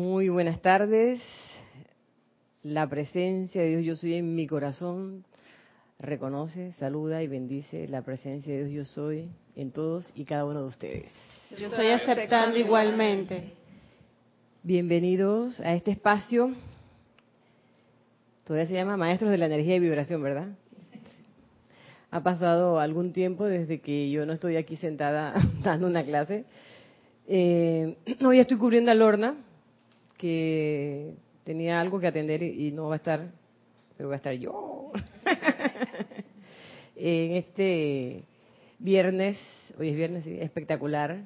Muy buenas tardes. La presencia de Dios yo soy en mi corazón reconoce, saluda y bendice la presencia de Dios yo soy en todos y cada uno de ustedes. Yo estoy aceptando igualmente. Bienvenidos a este espacio. Todavía se llama Maestros de la Energía y Vibración, ¿verdad? Ha pasado algún tiempo desde que yo no estoy aquí sentada dando una clase. Eh, hoy estoy cubriendo a Lorna, que tenía algo que atender y no va a estar, pero va a estar yo. en este viernes, hoy es viernes espectacular.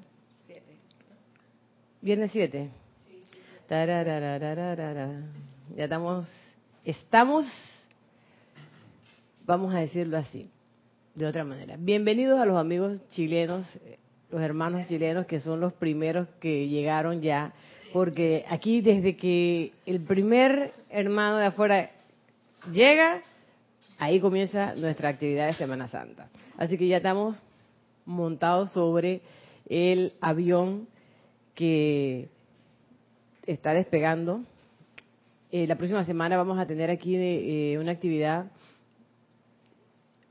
Viernes 7. Ya estamos, estamos, vamos a decirlo así, de otra manera. Bienvenidos a los amigos chilenos, los hermanos chilenos que son los primeros que llegaron ya, porque aquí desde que el primer hermano de afuera llega, ahí comienza nuestra actividad de Semana Santa. Así que ya estamos montados sobre el avión que está despegando. Eh, la próxima semana vamos a tener aquí eh, una actividad.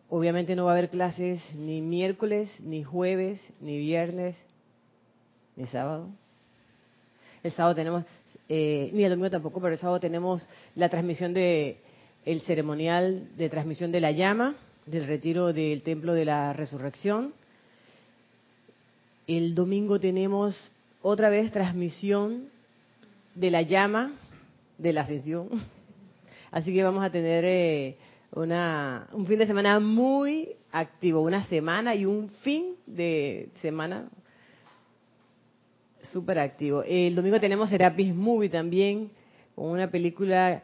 Obviamente no va a haber clases ni miércoles, ni jueves, ni viernes, ni sábado. El sábado tenemos, eh, ni el domingo tampoco, pero el sábado tenemos la transmisión de el ceremonial de transmisión de la llama del retiro del templo de la resurrección. El domingo tenemos otra vez transmisión de la llama de la ascensión. Así que vamos a tener eh, una, un fin de semana muy activo, una semana y un fin de semana súper activo. El domingo tenemos Serapis Movie también, con una película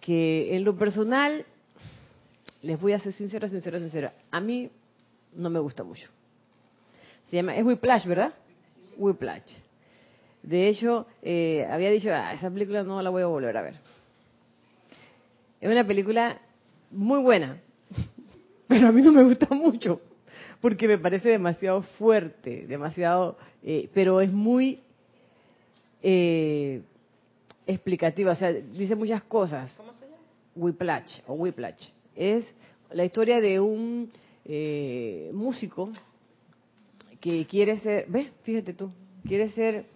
que en lo personal, les voy a ser sincero, sincero, sincero, a mí no me gusta mucho. Se llama, es Whiplash, ¿verdad? Whiplash. De hecho, eh, había dicho, ah, esa película no la voy a volver a ver. Es una película muy buena, pero a mí no me gusta mucho, porque me parece demasiado fuerte, demasiado, eh, pero es muy eh, explicativa, o sea, dice muchas cosas. ¿Cómo se llama? Whiplash o Whiplash. Es la historia de un músico que quiere ser, ve, fíjate tú, quiere ser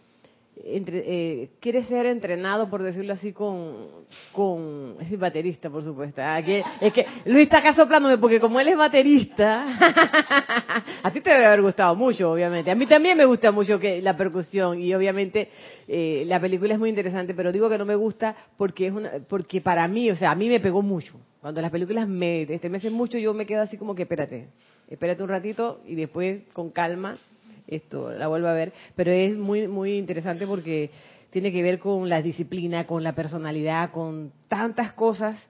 entre, eh, quiere ser entrenado, por decirlo así, con, con es baterista, por supuesto. Ah, es que Luis está acá soplándome porque como él es baterista, a ti te debe haber gustado mucho, obviamente. A mí también me gusta mucho que la percusión y obviamente eh, la película es muy interesante, pero digo que no me gusta porque es una, porque para mí, o sea, a mí me pegó mucho. Cuando las películas me estremecen mucho, yo me quedo así como que espérate, espérate un ratito y después con calma esto la vuelvo a ver, pero es muy muy interesante porque tiene que ver con la disciplina, con la personalidad, con tantas cosas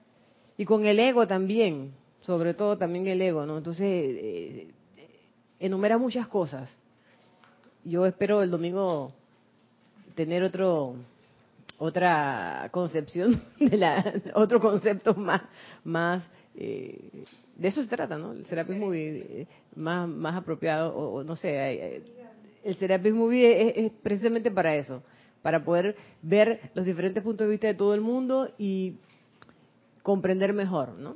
y con el ego también, sobre todo también el ego, ¿no? Entonces eh, enumera muchas cosas. Yo espero el domingo tener otro otra concepción de la otro concepto más más eh, de eso se trata, ¿no? El Serapis Movie eh, más, más apropiado, o, no sé, el Serapis Movie es, precisamente para eso, para poder ver los diferentes puntos de vista de todo el mundo y comprender mejor, ¿no?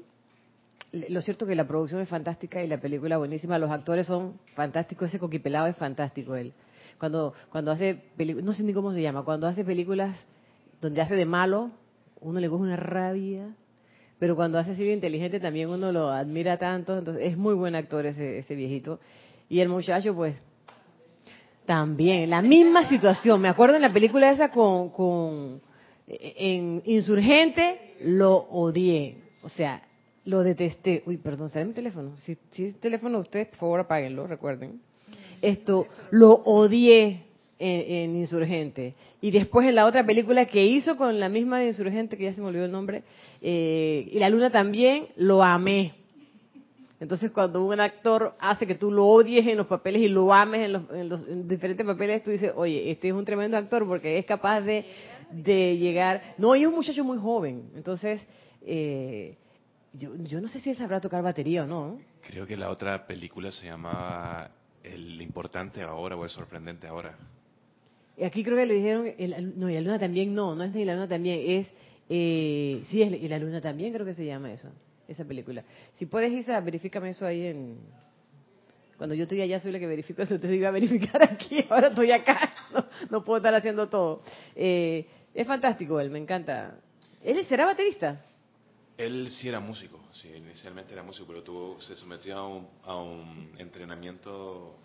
Lo cierto es que la producción es fantástica y la película buenísima, los actores son fantásticos, ese coquipelado es fantástico él. Cuando cuando hace no sé ni cómo se llama, cuando hace películas donde hace de malo, uno le coge una rabia pero cuando hace así de inteligente también uno lo admira tanto, entonces es muy buen actor ese, viejito. Y el muchacho, pues, también, la misma situación. Me acuerdo en la película esa con, con en Insurgente, lo odié. O sea, lo detesté. Uy, perdón, ¿será mi teléfono? Si, si es teléfono de ustedes, por favor apáguenlo, recuerden. Esto, lo odié en, Insurgente. Y después en la otra película que hizo con la misma Insurgente, que ya se me olvidó el nombre, eh, y la luna también, lo amé. Entonces cuando un actor hace que tú lo odies en los papeles y lo ames en los, diferentes papeles, tú dices, oye, este es un tremendo actor porque es capaz de, de llegar... No, y es un muchacho muy joven. Entonces, eh, yo, yo no sé si él sabrá tocar batería o no. Creo que la otra película se llama El importante ahora o El sorprendente ahora. Aquí creo que le dijeron, no, y la luna también no, no es ni la luna también, es, eh, sí, es, y la luna también creo que se llama eso, esa película. Si puedes, Isa, verifícame eso ahí en... Cuando yo estoy allá soy la que verifico eso, te digo a verificar aquí, ahora estoy acá, no, puedo estar haciendo todo. Eh, es fantástico él, me encanta. ¿Él será baterista? Él sí era músico, sí, inicialmente era músico, pero tuvo, se sometió a un, a un entrenamiento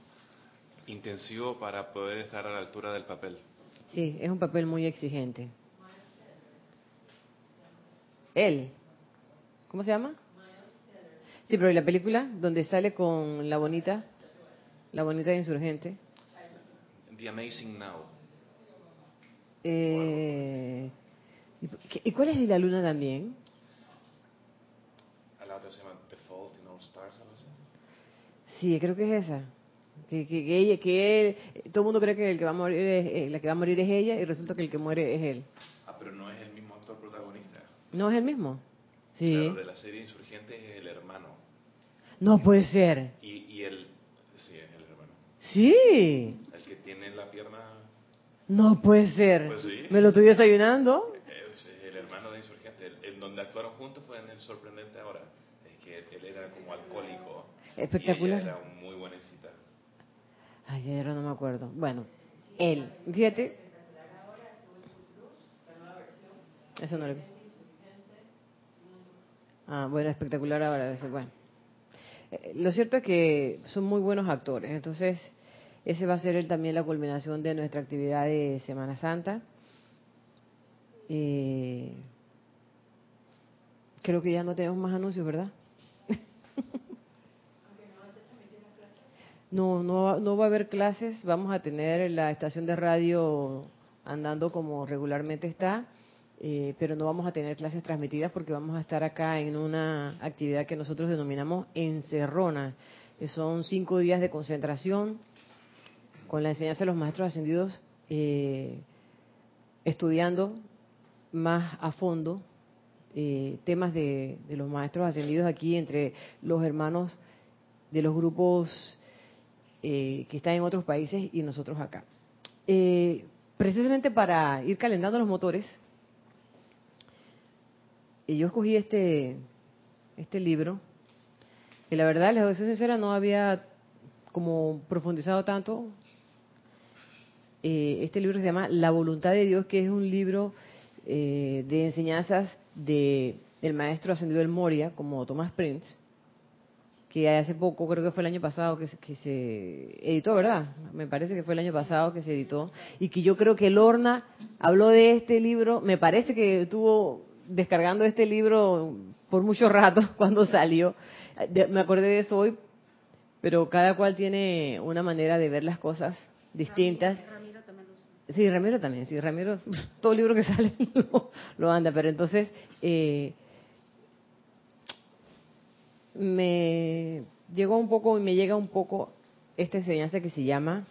intensivo para poder estar a la altura del papel. Sí, es un papel muy exigente. Él, ¿cómo se llama? Sí, pero ¿y la película donde sale con la bonita, la bonita insurgente? The Amazing Now. Eh, ¿Y cuál es de la luna también? La otra se llama The Fault in All Stars, Sí, creo que es esa. Que, que, ella, que todo el mundo cree que el que va a morir es, eh, la que va a morir es ella y resulta que el que muere es él. Ah, pero no es el mismo actor protagonista. No es el mismo. Sí. Claro, de la serie Insurgente es el hermano. No puede ser. Y, y él, sí, es el hermano. Sí. El que tiene la pierna. No puede ser. Pues sí. ¿Me lo estoy desayunando? Es el hermano de Insurgente. El, donde actuaron juntos fue en el sorprendente ahora. Es que él era como alcohólico. Espectacular. Y ella era muy buenecita. Ay, ahora no me acuerdo. Bueno, él, fíjate. Eso no le... Ah, bueno, espectacular ahora. Bueno. Eh, lo cierto es que son muy buenos actores, entonces ese va a ser también la culminación de nuestra actividad de Semana Santa. Eh, creo que ya no tenemos más anuncios, ¿verdad? No, no, no va a haber clases, vamos a tener la estación de radio andando como regularmente está, eh, pero no vamos a tener clases transmitidas porque vamos a estar acá en una actividad que nosotros denominamos encerrona, que son cinco días de concentración con la enseñanza de los maestros ascendidos, eh, estudiando más a fondo eh, temas de, de los maestros ascendidos aquí entre los hermanos de los grupos eh, que está en otros países y nosotros acá. Eh, precisamente para ir calentando los motores, y yo escogí este, este libro, y la verdad, les ser sincera, no había como profundizado tanto. Eh, este libro se llama La voluntad de Dios, que es un libro de enseñanzas de, del maestro ascendido del Moria, como Thomas Prince, que hace poco, creo que fue el año pasado que, que, se editó, ¿verdad? Me parece que fue el año pasado que se editó, y que yo creo que Lorna habló de este libro, me parece que estuvo descargando este libro por mucho rato cuando salió, me acordé de eso hoy, pero cada cual tiene una manera de ver las cosas distintas. Ramiro, también lo Sí, Ramiro también, sí, Ramiro, todo libro que sale lo, lo anda, pero entonces... Eh, me llegó un poco y me llega un poco esta enseñanza que se llama,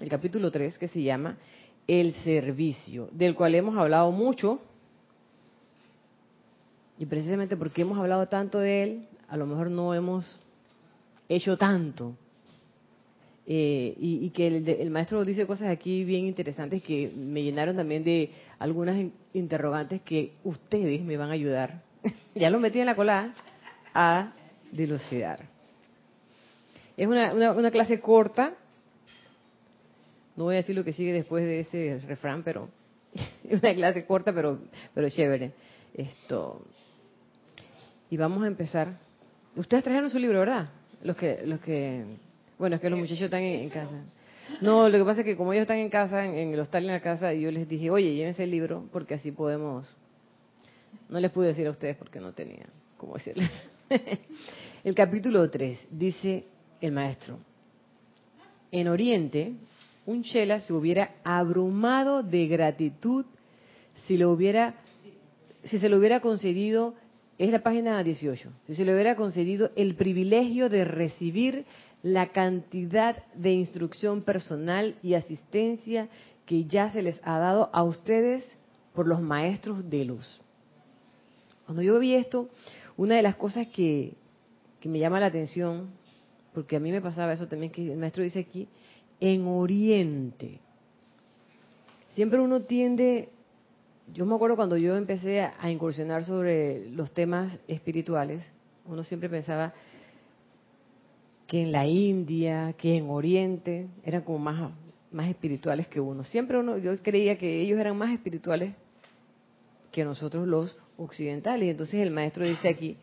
el capítulo 3, que se llama El servicio, del cual hemos hablado mucho. Y precisamente porque hemos hablado tanto de él, a lo mejor no hemos hecho tanto. Eh, y, que el, el, maestro dice cosas aquí bien interesantes que me llenaron también de algunas interrogantes que ustedes me van a ayudar. ya lo metí en la cola a dilucidar. Es una, una, clase corta. No voy a decir lo que sigue después de ese refrán, pero es una clase corta, pero, pero chévere. Esto. Y vamos a empezar. Ustedes trajeron su libro, ¿verdad? Los que, los que, bueno, es que los muchachos están en, casa. No, lo que pasa es que como ellos están en casa, en, el hostal en la casa, yo les dije, oye, llévense el libro porque así podemos. No les pude decir a ustedes porque no tenía cómo decirles. El capítulo 3 dice el maestro, en Oriente, un chela se hubiera abrumado de gratitud si se le hubiera concedido es la página 18 si se le hubiera concedido el privilegio de recibir la cantidad de instrucción personal y asistencia que ya se les ha dado a ustedes por los maestros de luz. Cuando yo vi esto, una de las cosas que, me llama la atención, porque a mí me pasaba eso también, que el maestro dice aquí, en Oriente. siempre uno tiende, yo me acuerdo cuando yo empecé a incursionar sobre los temas espirituales, uno siempre pensaba que en la India, que en Oriente, eran como más, más espirituales que uno. Siempre uno, yo creía que ellos eran más espirituales que nosotros los occidentales. Y entonces el maestro dice aquí,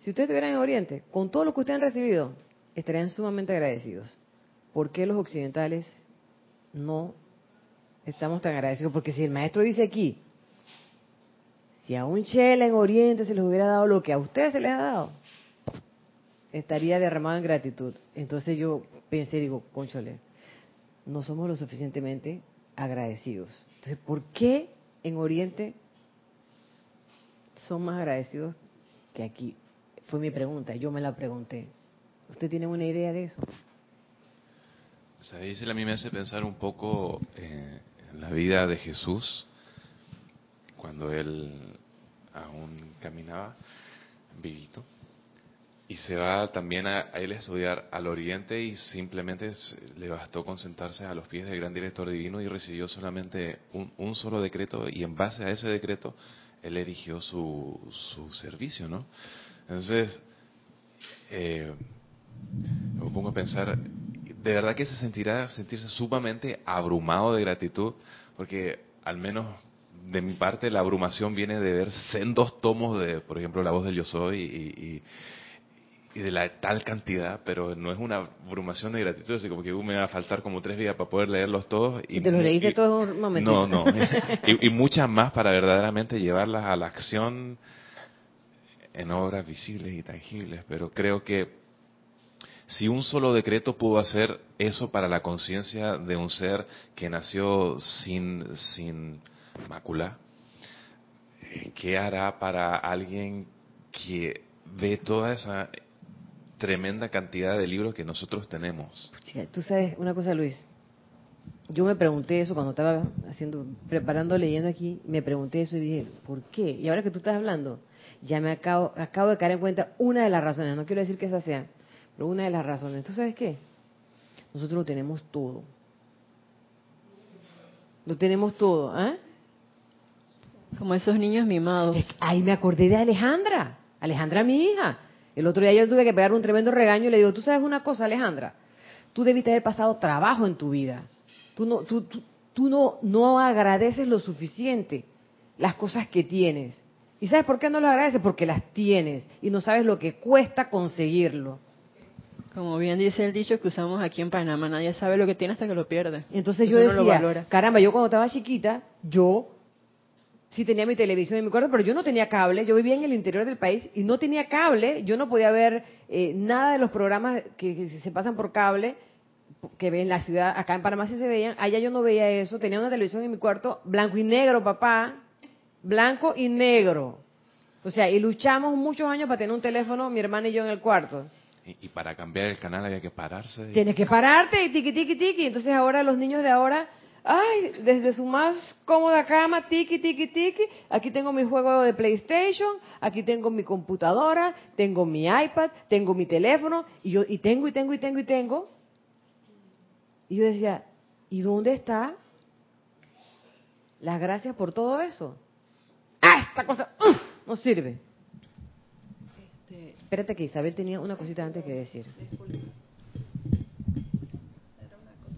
si ustedes estuvieran en Oriente, con todo lo que ustedes han recibido, estarían sumamente agradecidos. ¿Por qué los occidentales no estamos tan agradecidos? Porque si el maestro dice aquí, si a un chela en Oriente se les hubiera dado lo que a ustedes se les ha dado, estaría derramado en gratitud. Entonces yo pensé, digo, conchole, no somos lo suficientemente agradecidos. Entonces, ¿por qué en Oriente son más agradecidos que aquí? Fue mi pregunta, yo me la pregunté. ¿Usted tiene una idea de eso? ¿Sabéis? A mí me hace pensar un poco eh, en la vida de Jesús, cuando él aún caminaba vivito. Y se va también a, él a estudiar al oriente y simplemente le bastó concentrarse a los pies del gran director divino y recibió solamente un, solo decreto y en base a ese decreto él erigió su, su servicio, ¿no? Entonces, eh, me pongo a pensar, de verdad que se sentirá sentirse sumamente abrumado de gratitud, porque al menos de mi parte la abrumación viene de ver sendos tomos de, por ejemplo, La voz del yo soy y, y, de la tal cantidad, pero no es una abrumación de gratitud, así como que uh, me va a faltar como tres días para poder leerlos todos. ¿Y, te los leíste todos un momentito? No, no, y, muchas más para verdaderamente llevarlas a la acción en obras visibles y tangibles, pero creo que si un solo decreto pudo hacer eso para la conciencia de un ser que nació sin, sin mácula, eh, ¿qué hará para alguien que ve toda esa tremenda cantidad de libros que nosotros tenemos? tú sabes una cosa, Luis. Yo me pregunté eso cuando estaba haciendo, preparando, leyendo aquí, me pregunté eso y dije, ¿por qué? Y ahora que tú estás hablando, ya me acabo, acabo de caer en cuenta una de las razones, no quiero decir que esa sea, pero una de las razones. ¿Tú sabes qué? Nosotros lo tenemos todo. Lo tenemos todo, ¿eh? Como esos niños mimados. ahí me acordé de Alejandra, Alejandra mi hija. El otro día yo tuve que pegar un tremendo regaño y le digo, tú sabes una cosa, Alejandra, tú debiste haber pasado trabajo en tu vida. Tú no, tú, tú no, no agradeces lo suficiente las cosas que tienes. ¿Y sabes por qué no lo agradeces? Porque las tienes y no sabes lo que cuesta conseguirlo. Como bien dice el dicho que usamos aquí en Panamá, nadie sabe lo que tiene hasta que lo pierde. Entonces yo decía, caramba, yo cuando estaba chiquita, yo sí tenía mi televisión en mi cuarto, pero yo no tenía cable, yo vivía en el interior del país y no tenía cable, yo no podía ver eh, nada de los programas que, se pasan por cable, que ven en la ciudad, acá en Panamá sí se veían, allá yo no veía eso, tenía una televisión en mi cuarto, blanco y negro, papá, blanco y negro. O sea, y luchamos muchos años para tener un teléfono, mi hermana y yo en el cuarto. Y, para cambiar el canal había que pararse. Tienes que pararte y tiqui, tiqui, tiqui. Entonces ahora los niños de ahora, ay, desde su más cómoda cama, tiqui, tiqui, tiqui. Aquí tengo mi juego de PlayStation, aquí tengo mi computadora, tengo mi iPad, tengo mi teléfono, y yo, y tengo, y tengo, y tengo, y tengo. Y yo decía, ¿y dónde está las gracias por todo eso? ¡Ah, esta cosa uh, no sirve! Este, espérate que Isabel tenía una cosita antes que decir.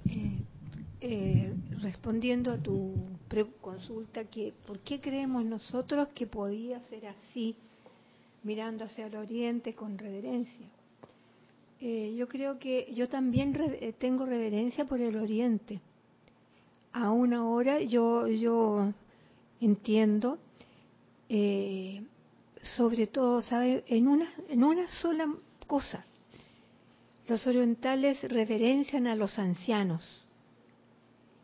Eh, eh, respondiendo a tu consulta, que ¿por qué creemos nosotros que podía ser así, mirando hacia el oriente con reverencia? Eh, yo creo que yo también tengo reverencia por el oriente. Aún ahora yo, yo entiendo eh, sobre todo, ¿sabe? En una, en una sola cosa. Los orientales reverencian a los ancianos.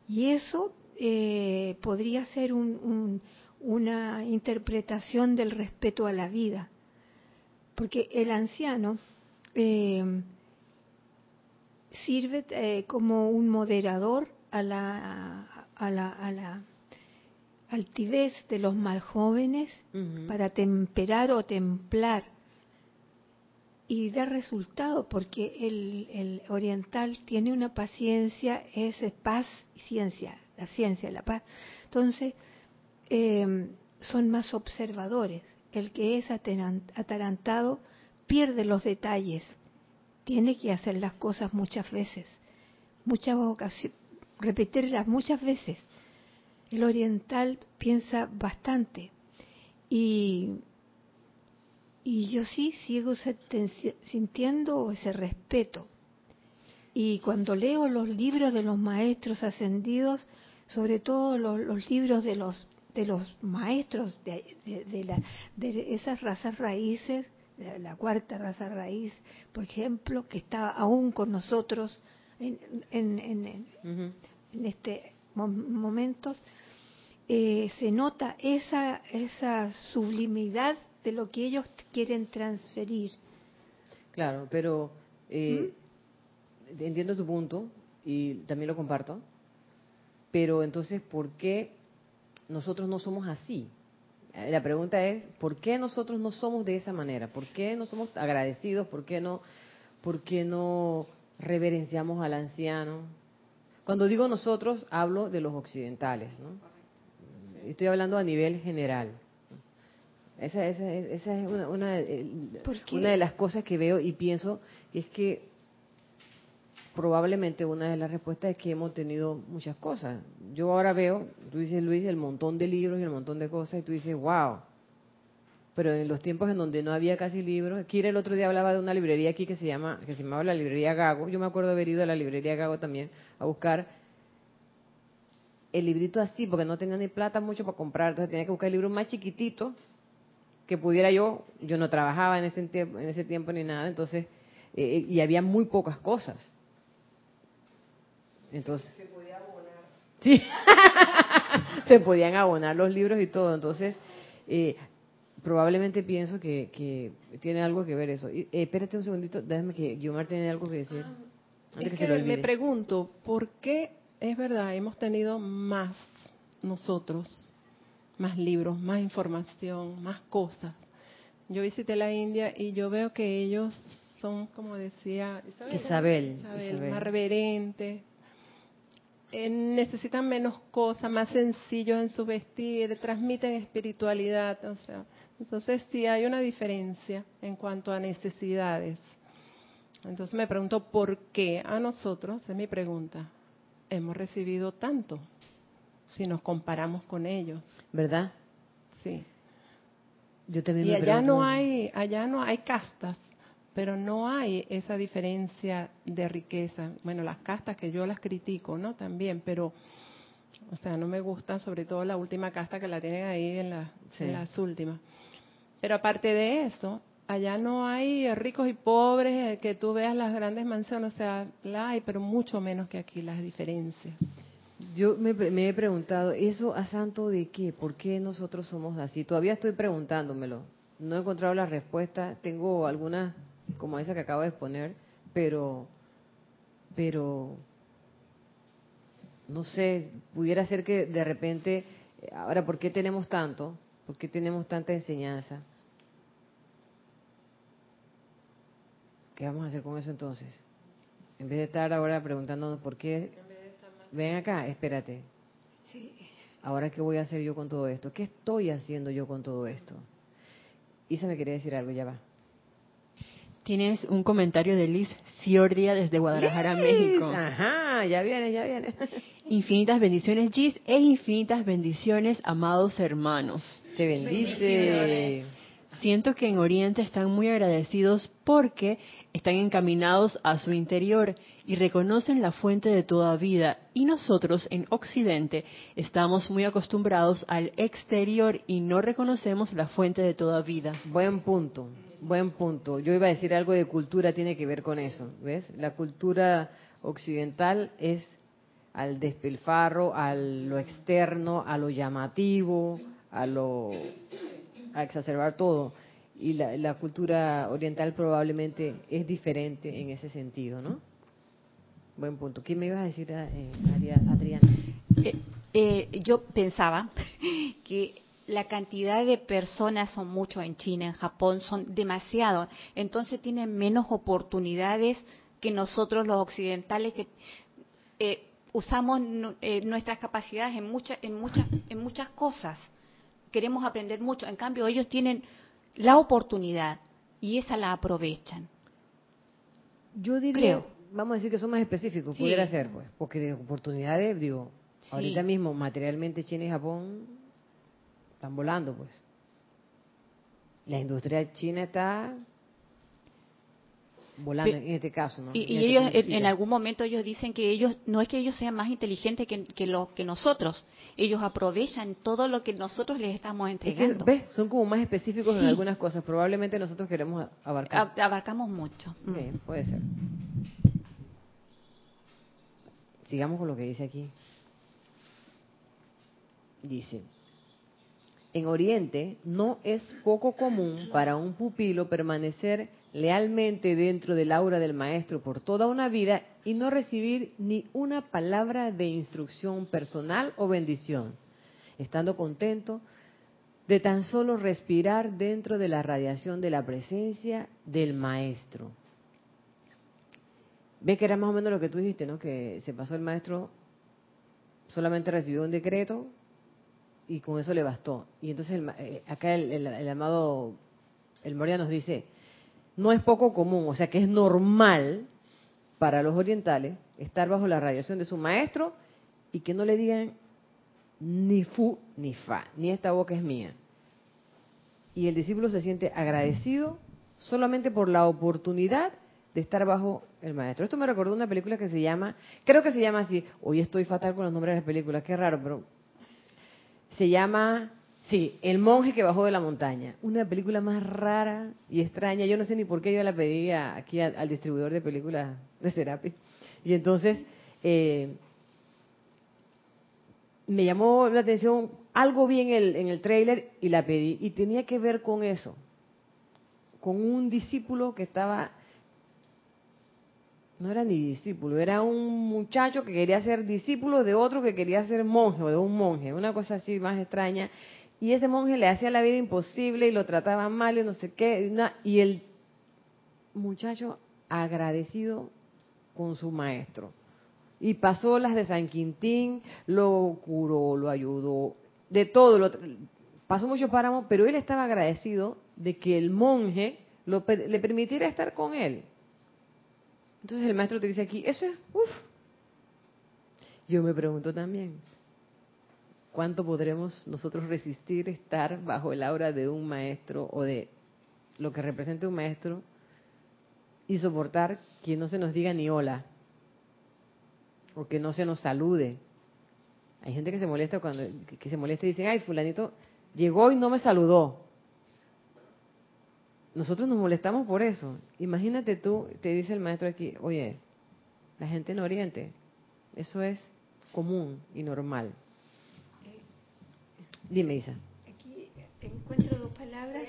Y eso eh, podría ser una interpretación del respeto a la vida. Porque el anciano eh, sirve como un moderador a la, a la, a la altivez de los más jóvenes para temperar o templar y da resultado porque el, oriental tiene una paciencia, es paz y ciencia, la ciencia la paz. Entonces, eh, son más observadores. El que es atarantado pierde los detalles, tiene que hacer las cosas muchas veces, muchas ocasiones, repetirlas muchas veces. El oriental piensa bastante y, y yo sí sigo sintiendo ese respeto. Y cuando leo los libros de los maestros ascendidos, sobre todo los, los libros de los de los maestros de, de, la, de esas razas raíces, la cuarta raza raíz, por ejemplo, que está aún con nosotros en, en, en, en este momentos, eh, se nota esa, esa sublimidad de lo que ellos quieren transferir. Claro, pero eh, ¿Mm? entiendo tu punto y también lo comparto, pero entonces, ¿por qué nosotros no somos así. Eh, la pregunta es, ¿por qué nosotros no somos de esa manera? ¿Por qué no somos agradecidos? ¿Por qué no, por qué no reverenciamos al anciano? Cuando digo nosotros, hablo de los occidentales. ¿no? Estoy hablando a nivel general. Esa, esa, esa es una, una, una de las cosas que veo y pienso que es que probablemente una de las respuestas es que hemos tenido muchas cosas. Yo ahora veo, tú dices Luis, el montón de libros y el montón de cosas y tú dices, wow. Pero en los tiempos en donde no había casi libros, Kira el otro día hablaba de una librería aquí que se llama que se llamaba la librería Gago. Yo me acuerdo haber ido a la librería Gago también a buscar el librito así, porque no tenía ni plata mucho para comprar, entonces tenía que buscar el libro más chiquitito que pudiera yo. Yo no trabajaba en ese tiempo, en ese tiempo ni nada, entonces eh, y había muy pocas cosas. Entonces, se podía abonar. Sí, se podían abonar los libros y todo. Entonces, eh, probablemente pienso que, que, tiene algo que ver eso. Eh, espérate un segundito, déjame que Guiomar tiene algo que decir. Ah, es que, me pregunto, ¿por qué es verdad, hemos tenido más nosotros, más libros, más información, más cosas? Yo visité la India y yo veo que ellos son, como decía Isabel, Isabel, más reverentes, eh, necesitan menos cosas, más sencillos en su vestir, transmiten espiritualidad, o sea, entonces sí hay una diferencia en cuanto a necesidades. Entonces me pregunto por qué a nosotros, es mi pregunta, hemos recibido tanto si nos comparamos con ellos. ¿Verdad? Sí. Yo también y allá no hay, allá no hay castas pero no hay esa diferencia de riqueza. Bueno, las castas que yo las critico, ¿no? También, pero, o sea, no me gustan, sobre todo la última casta que la tienen ahí en, las últimas. Pero aparte de eso, allá no hay ricos y pobres, eh, que tú veas las grandes mansiones, o sea, la hay, pero mucho menos que aquí las diferencias. Yo me, me, he preguntado, ¿eso a santo de qué? ¿Por qué nosotros somos así? Todavía estoy preguntándomelo. No he encontrado la respuesta. Tengo algunas como esa que acabo de exponer, pero, pero, no sé, pudiera ser que de repente, ahora, ¿por qué tenemos tanto? ¿Por qué tenemos tanta enseñanza? ¿Qué vamos a hacer con eso entonces? En vez de estar ahora preguntándonos por qué, ven acá, espérate. Ahora, ¿qué voy a hacer yo con todo esto? ¿Qué estoy haciendo yo con todo esto? Isa me quería decir algo, ya va. Tienes un comentario de Liz Ciordia desde Guadalajara, México. Ajá, ya viene, ya viene. Infinitas bendiciones, Gis, e infinitas bendiciones, amados hermanos. Te bendice. Siento que en Oriente están muy agradecidos porque están encaminados a su interior y reconocen la fuente de toda vida. Y nosotros en Occidente estamos muy acostumbrados al exterior y no reconocemos la fuente de toda vida. Buen punto. Buen punto. Yo iba a decir algo de cultura, tiene que ver con eso. ¿Ves? La cultura occidental es al despilfarro, a lo externo, a lo llamativo, a lo a exacerbar todo. Y la, cultura oriental probablemente es diferente en ese sentido, ¿no? Buen punto. ¿Qué me ibas a decir, eh, Adriana? Eh, eh, yo pensaba que la cantidad de personas son mucho en China, en Japón, son demasiado. Entonces tienen menos oportunidades que nosotros los occidentales que eh, usamos eh, nuestras capacidades en muchas, en muchas, en muchas cosas. Queremos aprender mucho. En cambio, ellos tienen la oportunidad y esa la aprovechan. Yo diría, vamos a decir que son más específicos, pudiera ser, pues, porque de oportunidades, digo, ahorita mismo materialmente China y Japón están volando, pues. La industria china está volando en este caso, ¿no? Y, este ellos, en, algún momento ellos dicen que ellos, no es que ellos sean más inteligentes que, que, lo, que nosotros, ellos aprovechan todo lo que nosotros les estamos entregando. ¿Ves? Son como más específicos en algunas cosas, probablemente nosotros queremos abarcar. abarcamos mucho. Mm. puede ser. Sigamos con lo que dice aquí. Dice, en Oriente no es poco común para un pupilo permanecer lealmente dentro del aura del maestro por toda una vida y no recibir ni una palabra de instrucción personal o bendición, estando contento de tan solo respirar dentro de la radiación de la presencia del maestro. Ves que era más o menos lo que tú dijiste, ¿no? Que se pasó el maestro, solamente recibió un decreto y con eso le bastó. Y entonces eh, acá el, el amado, el Moria nos dice, no es poco común, o sea que es normal para los orientales estar bajo la radiación de su maestro y que no le digan ni fu ni fa, ni esta boca es mía. Y el discípulo se siente agradecido solamente por la oportunidad de estar bajo el maestro. Esto me recordó una película que se llama, creo que se llama así, hoy estoy fatal con los nombres de las películas, qué raro, pero se llama Sí, El monje que bajó de la montaña. Una película más rara y extraña. Yo no sé ni por qué yo la pedí aquí al, distribuidor de películas de Serapi. Y entonces eh, me llamó la atención algo bien en el trailer y la pedí. Y tenía que ver con eso. Con un discípulo que estaba no era ni discípulo, era un muchacho que quería ser discípulo de otro que quería ser monje o de un monje, una cosa así más extraña. Y ese monje le hacía la vida imposible y lo trataba mal y no sé qué. Y el muchacho agradecido con su maestro. Y pasó las de San Quintín, lo curó, lo ayudó, de todo. Lo, pasó mucho páramo, pero él estaba agradecido de que el monje le permitiera estar con él. Entonces el maestro te dice aquí, eso es, uff. Yo me pregunto también, ¿Cuánto podremos nosotros resistir estar bajo el aura de un maestro o de lo que representa un maestro y soportar que no se nos diga ni hola o que no se nos salude? Hay gente que se molesta cuando que se molesta y dice, ay, fulanito llegó y no me saludó. Nosotros nos molestamos por eso. Imagínate tú, te dice el maestro aquí, oye, la gente en Oriente, eso es común y normal. Dime, Isa. Aquí encuentro dos palabras.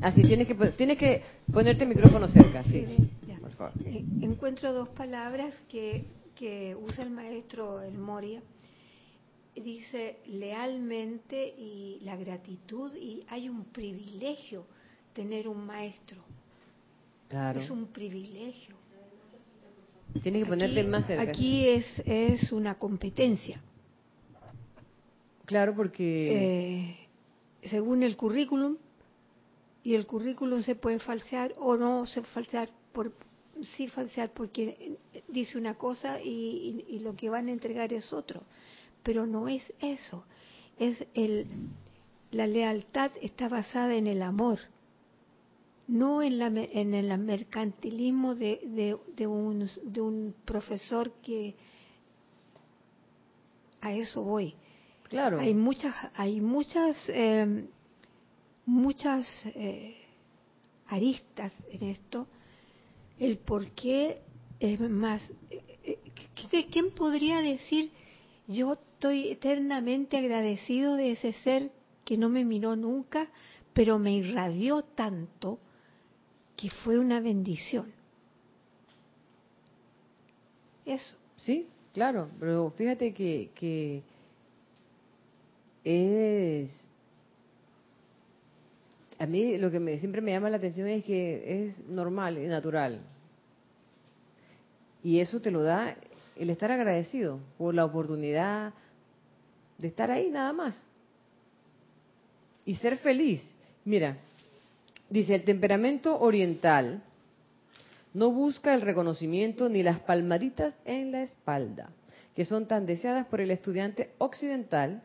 Así, ah, tienes que, tienes que ponerte el micrófono cerca, sí. Por favor. Eh, encuentro dos palabras que, que usa el maestro El Moria. Dice lealmente y la gratitud, y hay un privilegio tener un maestro. Claro. Es un privilegio. Tienes que ponerte más cerca. Aquí es, es una competencia. Claro, porque... Eh, según el currículum, y el currículum se puede falsear o no se falsear, por, sí falsear porque dice una cosa y, lo que van a entregar es otro. Pero no es eso. Es el, la lealtad está basada en el amor, no en, la, en el mercantilismo de, de, de, un, de un profesor que a eso voy Claro. Hay muchas, hay muchas, em, muchas eh, aristas en esto. El por qué es más. Eh, eh, ¿Quién podría decir yo estoy eternamente agradecido de ese ser que no me miró nunca, pero me irradió tanto que fue una bendición? Eso. Sí, claro, pero fíjate que, que es a mí lo que me, siempre me llama la atención es que es normal y natural. Y eso te lo da el estar agradecido por la oportunidad de estar ahí nada más. Y ser feliz. Mira, dice, el temperamento oriental no busca el reconocimiento ni las palmaditas en la espalda, que son tan deseadas por el estudiante occidental,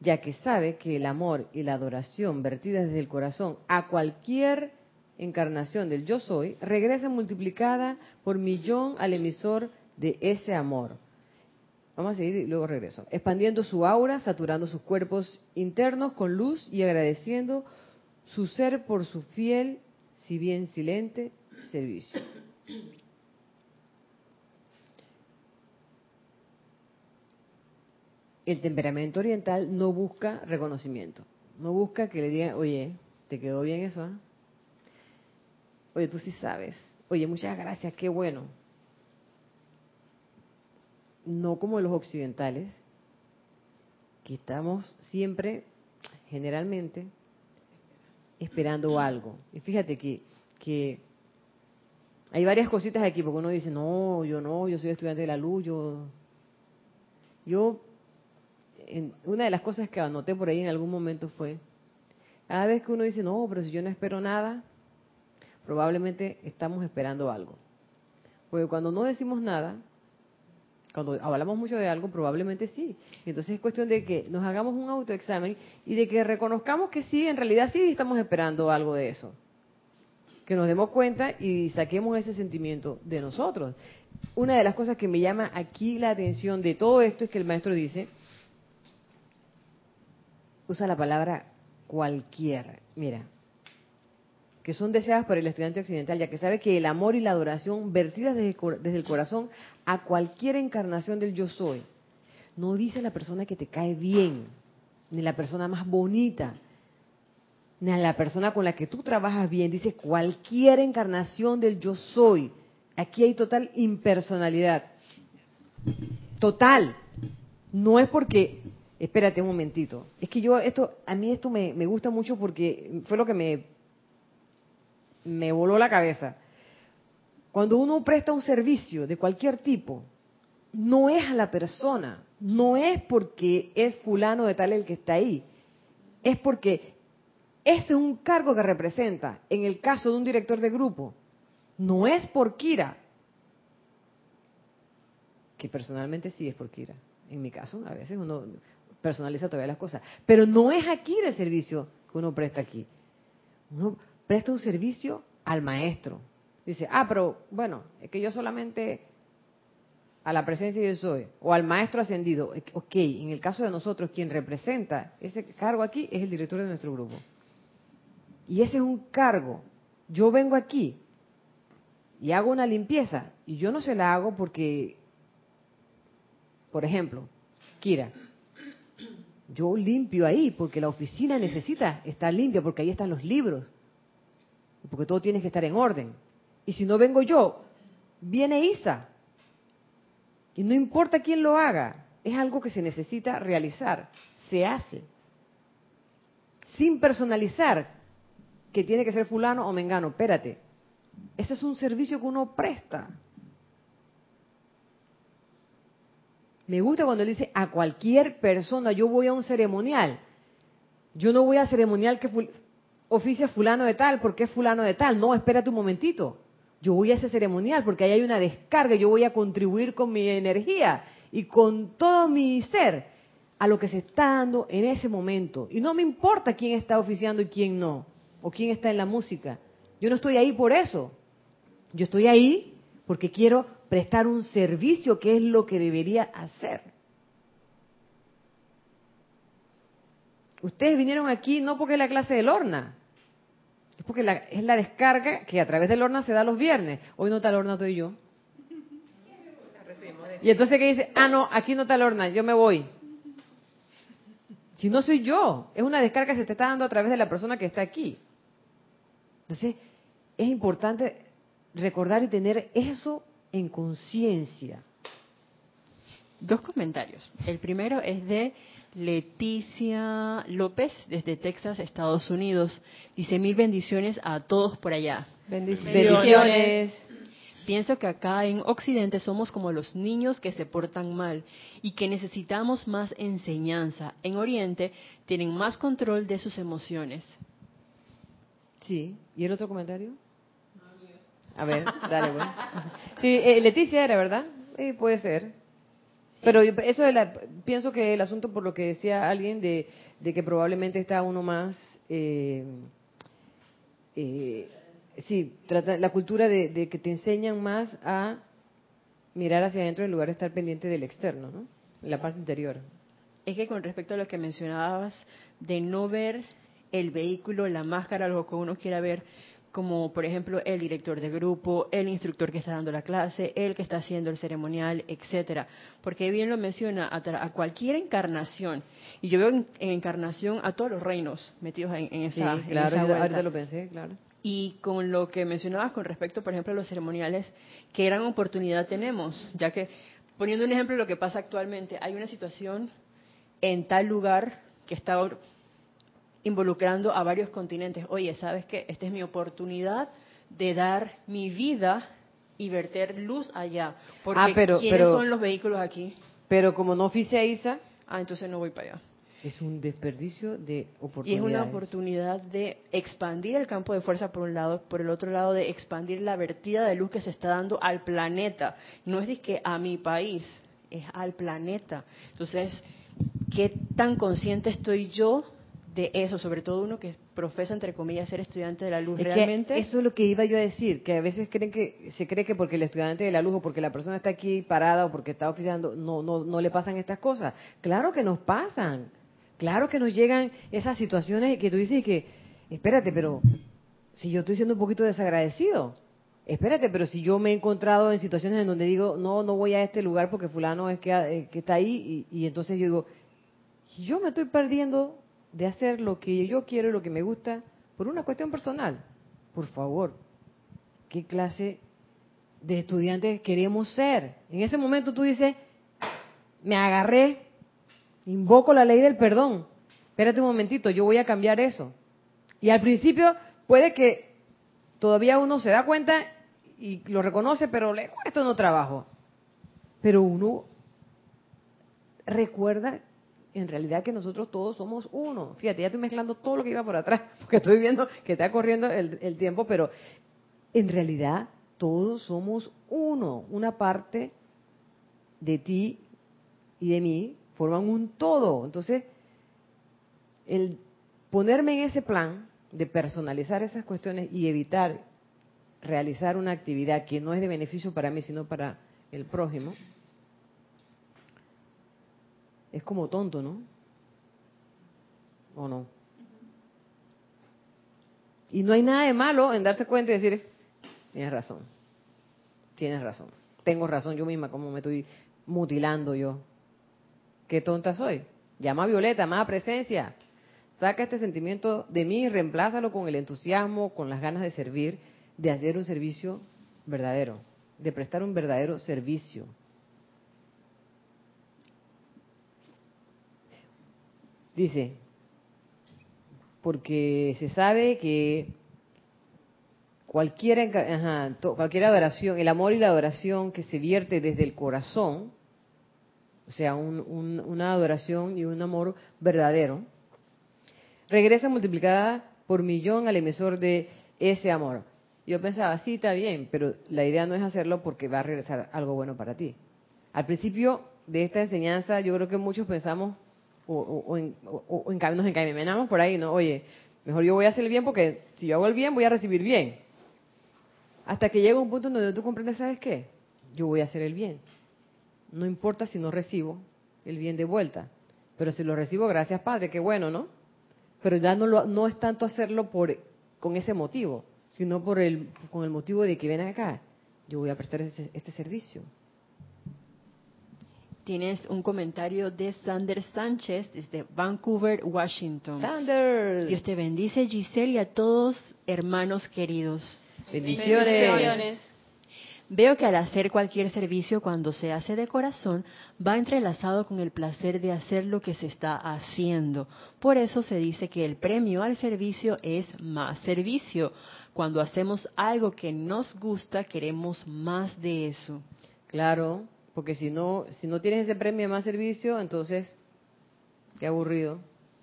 ya que sabe que el amor y la adoración vertidas desde el corazón a cualquier encarnación del yo soy regresa multiplicada por millón al emisor de ese amor. Vamos a seguir y luego regreso. Expandiendo su aura, saturando sus cuerpos internos con luz y agradeciendo su ser por su fiel, si bien silente, servicio. El temperamento oriental no busca reconocimiento, no busca que le digan, oye, ¿te quedó bien eso? Ah? Oye, tú sí sabes. Oye, muchas gracias, qué bueno. No como los occidentales, que estamos siempre, generalmente, esperando algo. Y fíjate que, que hay varias cositas aquí, porque uno dice, no, yo no, yo soy estudiante de la luz, yo... Yo, en, una de las cosas que anoté por ahí en algún momento fue, cada vez que uno dice, no, pero si yo no espero nada, probablemente estamos esperando algo. Porque cuando no decimos nada, cuando hablamos mucho de algo, probablemente sí. Entonces es cuestión de que nos hagamos un autoexamen y de que reconozcamos que sí, en realidad sí estamos esperando algo de eso. Que nos demos cuenta y saquemos ese sentimiento de nosotros. Una de las cosas que me llama aquí la atención de todo esto es que el maestro dice, usa la palabra cualquier. Mira, que son deseadas por el estudiante occidental, ya que sabe que el amor y la adoración vertidas desde, el corazón a cualquier encarnación del yo soy, no dice la persona que te cae bien, ni la persona más bonita, ni a la persona con la que tú trabajas bien, dice cualquier encarnación del yo soy. Aquí hay total impersonalidad. Total. No es porque, espérate un momentito, es que yo esto, a mí esto me, gusta mucho porque fue lo que me me voló la cabeza. Cuando uno presta un servicio de cualquier tipo, no es a la persona, no es porque es fulano de tal el que está ahí, es porque ese es un cargo que representa, en el caso de un director de grupo, no es por Kira, que personalmente sí es por Kira. En mi caso, a veces uno personaliza todavía las cosas, pero no es aquí el servicio que uno presta aquí. Uno presta un servicio al maestro. Dice, ah, pero bueno, es que yo solamente a la presencia yo soy, o al maestro ascendido. Ok, en el caso de nosotros, quien representa ese cargo aquí es el director de nuestro grupo. Y ese es un cargo. Yo vengo aquí y hago una limpieza, y yo no se la hago porque, por ejemplo, Kira, yo limpio ahí porque la oficina necesita estar limpia, porque ahí están los libros, porque todo tiene que estar en orden. Y si no vengo yo, viene Isa. Y no importa quién lo haga, es algo que se necesita realizar, se hace. Sin personalizar que tiene que ser fulano o mengano, espérate. Ese es un servicio que uno presta. Me gusta cuando él dice a cualquier persona, yo voy a un ceremonial. Yo no voy a ceremonial que oficia fulano de tal, porque es fulano de tal. No, espérate un momentito. Yo voy a ese ceremonial porque ahí hay una descarga, yo voy a contribuir con mi energía y con todo mi ser a lo que se está dando en ese momento. Y no me importa quién está oficiando y quién no, o quién está en la música. Yo no estoy ahí por eso. Yo estoy ahí porque quiero prestar un servicio que es lo que debería hacer. Ustedes vinieron aquí no porque es la clase de Lorna, es porque es la descarga que a través del horno se da los viernes. Hoy no está el horno, estoy yo. Y entonces que dice, ah, no, aquí no está el horno, yo me voy. Si no soy yo, es una descarga que se te está dando a través de la persona que está aquí. Entonces, es importante recordar y tener eso en conciencia. Dos comentarios. El primero es de Leticia López, desde Texas, Estados Unidos. Dice mil bendiciones a todos por allá. Bendiciones. Pienso que acá en Occidente somos como los niños que se portan mal y que necesitamos más enseñanza. En Oriente tienen más control de sus emociones. Sí. ¿Y el otro comentario? A ver, dale, bueno. Sí, eh, Leticia era, ¿verdad? Eh, puede ser. Pero eso de la, pienso que el asunto, por lo que decía alguien, de, de que probablemente está uno más, eh, eh, sí, trata, la cultura de, de que te enseñan más a mirar hacia adentro en lugar de estar pendiente del externo, ¿no? La parte interior. Es que con respecto a lo que mencionabas de no ver el vehículo, la máscara, lo que uno quiera ver, como por ejemplo el director de grupo, el instructor que está dando la clase, el que está haciendo el ceremonial, etcétera. Porque bien lo menciona a, tra- a cualquier encarnación, y yo veo en, en encarnación a todos los reinos metidos en, en Sí, esa, en claro, esa ahorita lo pensé, claro. Y con lo que mencionabas con respecto, por ejemplo, a los ceremoniales, qué gran oportunidad tenemos, ya que, poniendo un ejemplo de lo que pasa actualmente, hay una situación en tal lugar que está involucrando a varios continentes. Oye, ¿sabes qué? Esta es mi oportunidad de dar mi vida y verter luz allá. Porque Ah, pero- ¿quiénes pero- son los vehículos aquí? Pero como no oficializa, Ah, entonces no voy para allá. es un desperdicio de Y es oportunidades. una oportunidad de expandir el campo de fuerza por un lado, por el otro lado de expandir la vertida de luz que se está dando al planeta. No es de que a mi país, es al planeta. Entonces, ¿qué tan consciente estoy yo de eso? Sobre todo uno que profesa, entre comillas, ser estudiante de la luz. Es Realmente, eso es lo que iba yo a decir, que a veces creen que se cree que porque el estudiante de la luz o porque la persona está aquí parada o porque está oficiando, no, no, no le pasan estas cosas. Claro que nos pasan. Claro que nos llegan esas situaciones que tú dices que, espérate, pero si yo estoy siendo un poquito desagradecido, espérate, pero si yo me he encontrado en situaciones en donde digo, no, no voy a este lugar porque fulano es que, eh, que está ahí y, y entonces yo digo, yo me estoy perdiendo de hacer lo que yo quiero y lo que me gusta por una cuestión personal. Por favor, ¿qué clase de estudiantes queremos ser? En ese momento tú dices, me agarré, invoco la ley del perdón. Espérate un momentito, yo voy a cambiar eso. Y al principio puede que todavía uno se da cuenta y lo reconoce, pero le cuesta no trabajo. Pero uno recuerda en realidad que nosotros todos somos uno. Fíjate, ya estoy mezclando todo lo que iba por atrás, porque estoy viendo que está corriendo el, el tiempo, pero en realidad todos somos uno. Una parte de ti y de mí forman un todo. Entonces, el ponerme en ese plan de personalizar esas cuestiones y evitar realizar una actividad que no es de beneficio para mí, sino para el prójimo, es como tonto, ¿no? ¿O no? Y no hay nada de malo en darse cuenta y decir, tienes razón, tienes razón, tengo razón yo misma, como me estoy mutilando yo. Qué tonta soy. Llama a Violeta, más presencia. Saca este sentimiento de mí y reemplázalo con el entusiasmo, con las ganas de servir, de hacer un servicio verdadero, de prestar un verdadero servicio. Dice, porque se sabe que cualquier, ajá, cualquier adoración, el amor y la adoración que se vierte desde el corazón, o sea, un- un- una adoración y un amor verdadero, regresa multiplicada por millón al emisor de ese amor. Yo pensaba, sí, está bien, pero la idea no es hacerlo porque va a regresar algo bueno para ti. Al principio de esta enseñanza, yo creo que muchos pensamos o, o- o o- nos encaminamos por ahí, ¿no? Oye, mejor yo voy a hacer el bien porque si yo hago el bien voy a recibir bien. Hasta que llega un punto donde tú comprendes, ¿sabes qué? Yo voy a hacer el bien. No importa si no recibo el bien de vuelta, pero si lo recibo, gracias Padre, qué bueno, ¿no? Pero ya no, lo, no es tanto hacerlo por con ese motivo, sino por el, con el motivo de que ven acá, yo voy a prestar ese- este servicio. Tienes un comentario de Sander Sánchez desde Vancouver, Washington. Sanders, Dios te bendice, Giselle, y a todos hermanos queridos. bendiciones. Bendiciones. Veo que al hacer cualquier servicio, cuando se hace de corazón, va entrelazado con el placer de hacer lo que se está haciendo. Por eso se dice que el premio al servicio es más servicio. Cuando hacemos algo que nos gusta, queremos más de eso. Claro, porque si no, si no tienes ese premio de más servicio, entonces, qué aburrido.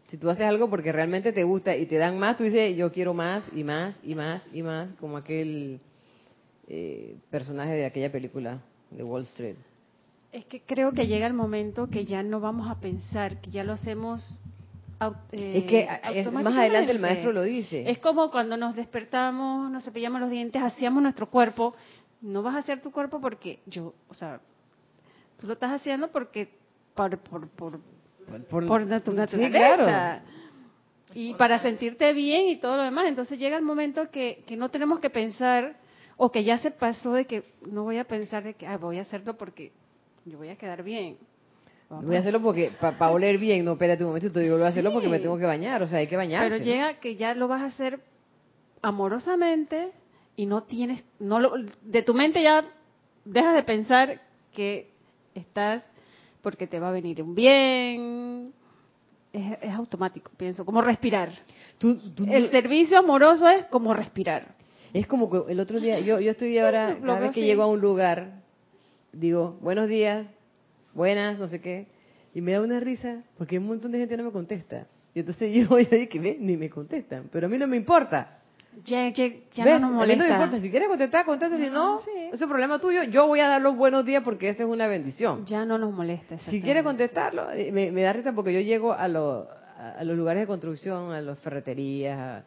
Si tú haces algo porque realmente te gusta y te dan más, tú dices, yo quiero más y más y más y más, como aquel eh, personaje de aquella película de Wall Street. Es que creo que llega el momento que ya no vamos a pensar, que ya lo hacemos. Eh, es que más adelante el maestro lo dice. Es como cuando nos despertamos, nos cepillamos los dientes, hacíamos nuestro cuerpo. No vas a hacer tu cuerpo porque yo, o sea, tú lo estás haciendo porque por, por, por, por, naturaleza. Y para sentirte bien y todo lo demás. Entonces llega el momento que, que no tenemos que pensar o que ya se pasó de que no voy a pensar de que voy a hacerlo porque yo voy a quedar bien. Voy a hacerlo porque para oler bien, no espérate un momento, te digo, voy a hacerlo porque me tengo que bañar, o sea, hay que bañarse. Pero llega que ya lo vas a hacer amorosamente y no tienes, no lo, de tu mente ya dejas de pensar que estás porque te va a venir un bien, es, automático, pienso, como respirar. el servicio amoroso es como respirar. Es como que el otro día, yo, yo estoy ahora, cada vez que llego a un lugar, digo, buenos días, buenas, no sé qué, y me da una risa porque un montón de gente no me contesta. Y entonces yo voy a decir que ve, ni me contestan, pero a mí no me importa. Ya, ya, ya no nos molesta. A mí no importa, si quieres contestar, contesta, si no, ese es problema tuyo, yo voy a dar los buenos días porque esa es una bendición. Ya no nos molesta. Si quieres contestarlo, eh, me, me, da risa porque yo llego a, lo, a los lugares de construcción, a las ferreterías, a,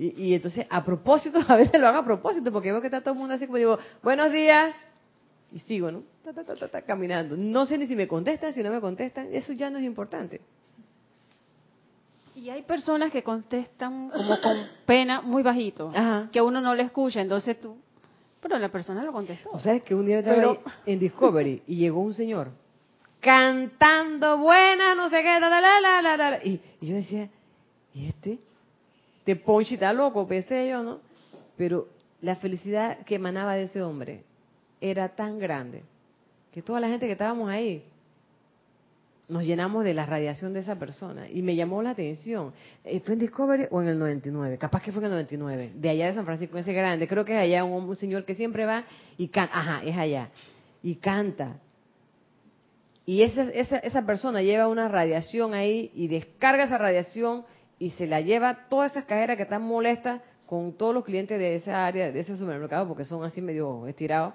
y, entonces, a propósito, a veces lo hago a propósito, porque veo que está todo el mundo así como digo, buenos días, y sigo, ¿no? caminando. No sé ni si me contestan, si no me contestan, eso ya no es importante. Y hay personas que contestan como con pena muy bajito, que uno no le escucha, entonces tú, pero la persona lo contestó. O sea, es que un día estaba en Discovery y llegó un señor cantando buena, no sé qué, la, la, la, la, la, y, y yo decía, ¿y este? de Ponchi está loco, pensé yo, ¿no? Pero la felicidad que emanaba de ese hombre era tan grande que toda la gente que estábamos ahí nos llenamos de la radiación de esa persona y me llamó la atención. Eh, ¿Fue en Discovery o en el 99? Capaz que fue en el 99, de allá de San Francisco, ese grande. Creo que es allá un, señor que siempre va y canta. Ajá, es allá. Y canta. Y esa, esa, esa persona lleva una radiación ahí y descarga esa radiación y se la lleva todas esas cajeras que están molestas con todos los clientes de esa área, de ese supermercado, porque son así medio estirados.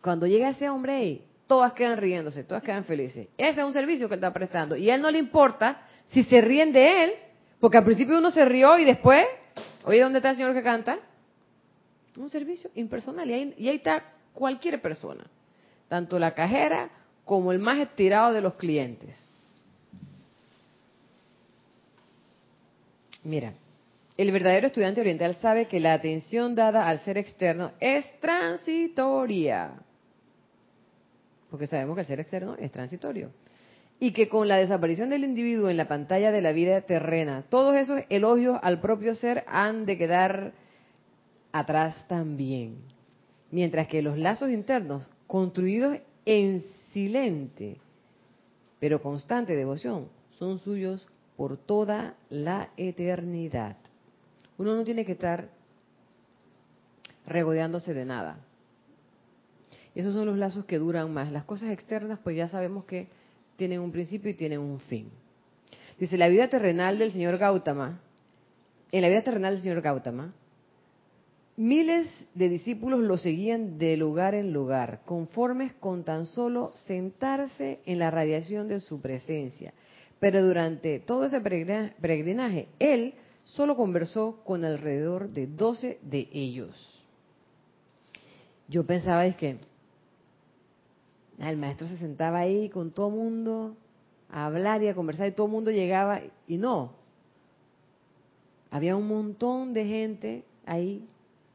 Cuando llega ese hombre ahí, todas quedan riéndose, todas quedan felices. Ese es un servicio que él está prestando. Y a él no le importa si se ríen de él, porque al principio uno se rió y después, oye, ¿dónde está el señor que canta? Un servicio impersonal. Y ahí, y ahí está cualquier persona, tanto la cajera como el más estirado de los clientes. Mira, el verdadero estudiante oriental sabe que la atención dada al ser externo es transitoria. Porque sabemos que el ser externo es transitorio. Y que con la desaparición del individuo en la pantalla de la vida terrena, todos esos elogios al propio ser han de quedar atrás también. Mientras que los lazos internos, construidos en silente, pero constante devoción, son suyos por toda la eternidad. Uno no tiene que estar regodeándose de nada. Esos son los lazos que duran más. Las cosas externas, pues ya sabemos que tienen un principio y tienen un fin. Dice, la vida terrenal del señor Gautama, en la vida terrenal del señor Gautama, miles de discípulos lo seguían de lugar en lugar, conformes con tan solo sentarse en la radiación de su presencia. Pero durante todo ese peregrinaje, él solo conversó con alrededor de 12 de ellos. Yo pensaba es que el maestro se sentaba ahí con todo el mundo a hablar y a conversar y todo el mundo llegaba y no. Había un montón de gente ahí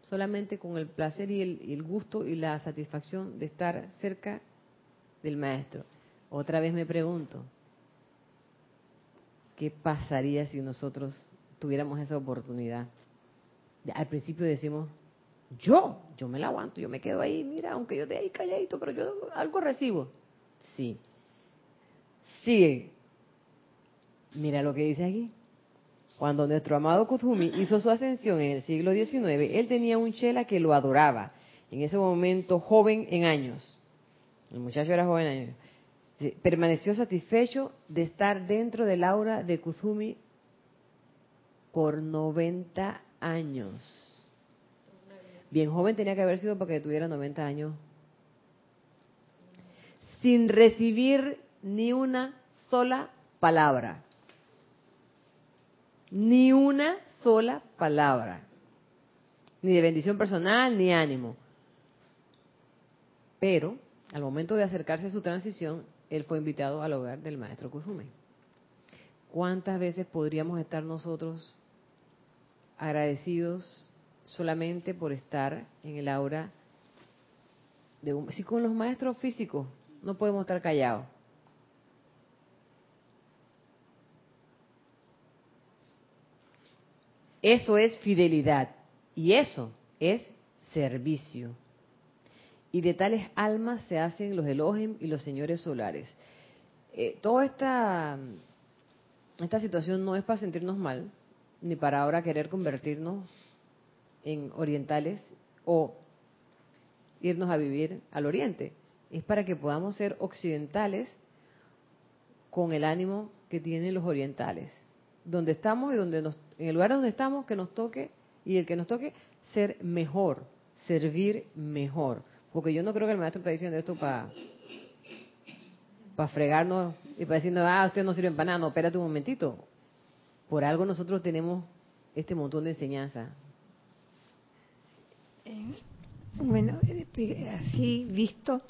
solamente con el placer y el, y el gusto y la satisfacción de estar cerca del maestro. Otra vez me pregunto, ¿qué pasaría si nosotros tuviéramos esa oportunidad? Al principio decimos, Yo, yo me la aguanto, yo me quedo ahí, mira, aunque yo esté ahí calladito, pero yo algo recibo. Sí. Sigue. Mira lo que dice aquí. Cuando nuestro amado Kuzumi hizo su ascensión en el siglo XIX, él tenía un chela que lo adoraba. En ese momento joven en años. El muchacho era joven en años. Permaneció satisfecho de estar dentro del aura de Kuzumi por 90 años. Bien joven tenía que haber sido porque tuviera 90 años. Sin recibir ni una sola palabra. Ni una sola palabra. Ni de bendición personal, ni ánimo. Pero, al momento de acercarse a su transición, él fue invitado al hogar del maestro Kuzume. ¿Cuántas veces podríamos estar nosotros agradecidos solamente por estar en el aura de un... Si con los maestros físicos no podemos estar callados. Eso es fidelidad y eso es servicio. Y de tales almas se hacen los Elohim y los señores solares. Eh, toda esta, esta situación no es para sentirnos mal, ni para ahora querer convertirnos en orientales o irnos a vivir al oriente. Es para que podamos ser occidentales con el ánimo que tienen los orientales. Donde estamos y donde nos, en el lugar donde estamos, que nos toque y el que nos toque, ser mejor, servir mejor. Porque yo no creo que el maestro está diciendo esto para fregarnos y para decirnos, ah, usted no sirve para nada. No, espérate un momentito. Por algo nosotros tenemos este montón de enseñanza. Eh, bueno, eh, así visto,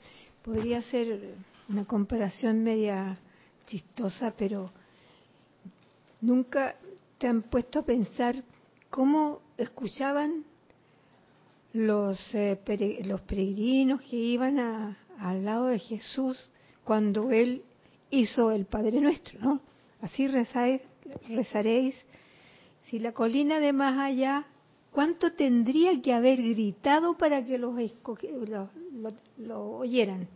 podría ser una comparación media chistosa, pero nunca te han puesto a pensar cómo escuchaban los, eh, los peregrinos que iban al lado de Jesús cuando Él hizo el Padre Nuestro, ¿no? Así rezáis, rezaréis. Si la colina de más allá, ¿cuánto tendría que haber gritado para que los lo, oyeran?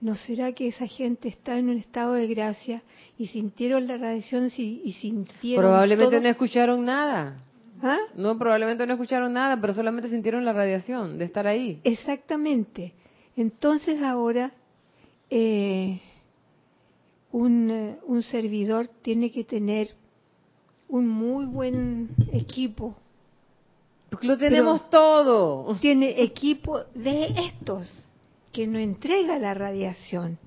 ¿No será que esa gente está en un estado de gracia y sintieron la radiación y sintieron Probablemente no escucharon nada. ¿Ah? No, probablemente no escucharon nada, pero solamente sintieron la radiación de estar ahí. Exactamente. Entonces ahora eh, un, eh, un servidor tiene que tener un muy buen equipo. Porque lo tenemos todo. Tiene equipo de estos que no entrega la radiación,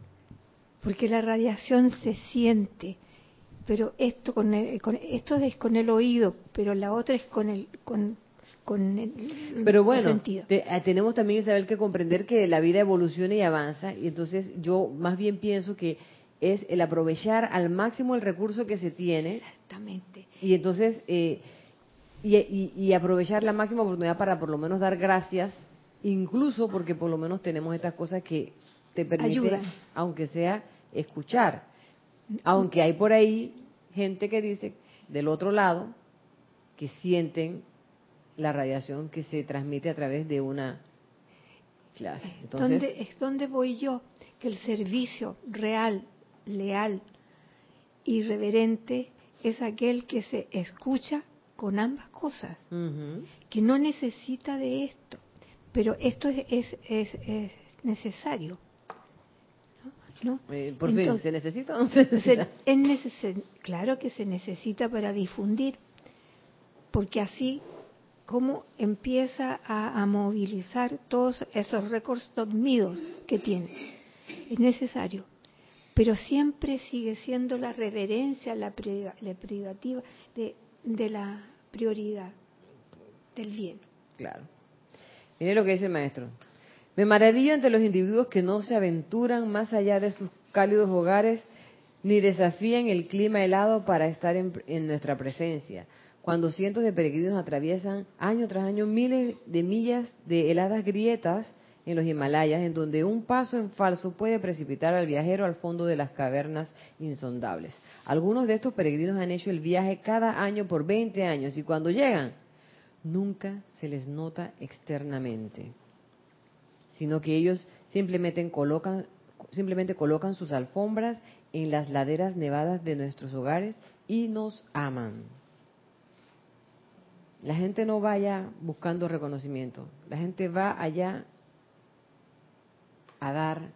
porque la radiación se siente pero esto con, esto es con el oído, pero la otra es con el con, con el, pero bueno, sentido. Eh, tenemos también saber que comprender que la vida evoluciona y avanza y entonces yo más bien pienso que es el aprovechar al máximo el recurso que se tiene. Exactamente. Y entonces eh, y, y, aprovechar la máxima oportunidad para por lo menos dar gracias, incluso porque por lo menos tenemos estas cosas que te permiten, aunque sea escuchar. Aunque hay por ahí gente que dice del otro lado que sienten la radiación que se transmite a través de una clase. Entonces, es donde voy yo, que el servicio real, leal y reverente es aquel que se escucha con ambas cosas, que no necesita de esto, pero esto es, es, es necesario. Eh, por fin, ¿se necesita o no se necesita? claro que se necesita para difundir, porque así como empieza a, movilizar todos esos récords dormidos que tiene. Es necesario. Pero siempre sigue siendo la reverencia, la, privativa de, de la prioridad del bien. Claro. Mire lo que dice el maestro. Me maravillo ante los individuos que no se aventuran más allá de sus cálidos hogares ni desafían el clima helado para estar en, nuestra presencia. Cuando cientos de peregrinos atraviesan año tras año miles de millas de heladas grietas en los Himalayas, en donde un paso en falso puede precipitar al viajero al fondo de las cavernas insondables. Algunos de estos peregrinos han hecho el viaje cada año por 20 años y cuando llegan, nunca se les nota externamente, sino que ellos simplemente colocan, simplemente colocan sus alfombras en las laderas nevadas de nuestros hogares y nos aman. La gente no vaya buscando reconocimiento, la gente va allá a dar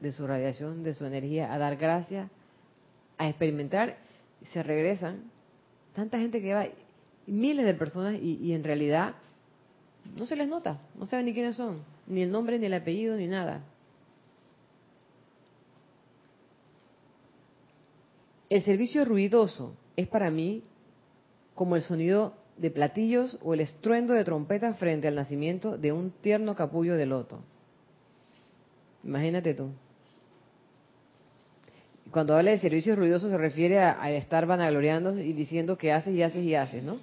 de su radiación, de su energía, a dar gracias, a experimentar, se regresan. Tanta gente que va, miles de personas, y, y en realidad no se les nota, no saben ni quiénes son, ni el nombre, ni el apellido, ni nada. El servicio ruidoso es para mí como el sonido de platillos o el estruendo de trompetas frente al nacimiento de un tierno capullo de loto. Imagínate tú. Cuando habla de servicio ruidoso se refiere a, estar vanagloriando y diciendo que haces y haces y haces, ¿no?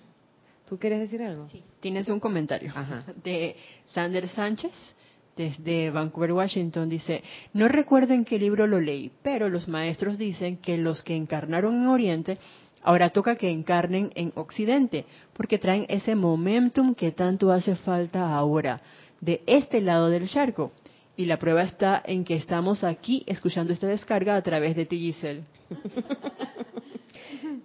¿Tú quieres decir algo? Sí. Tienes un comentario de Sander Sánchez desde Vancouver, Washington, dice, no recuerdo en qué libro lo leí, pero los maestros dicen que los que encarnaron en Oriente, ahora toca que encarnen en Occidente, porque traen ese momentum que tanto hace falta ahora, de este lado del charco. Y la prueba está en que estamos aquí escuchando esta descarga a través de ti,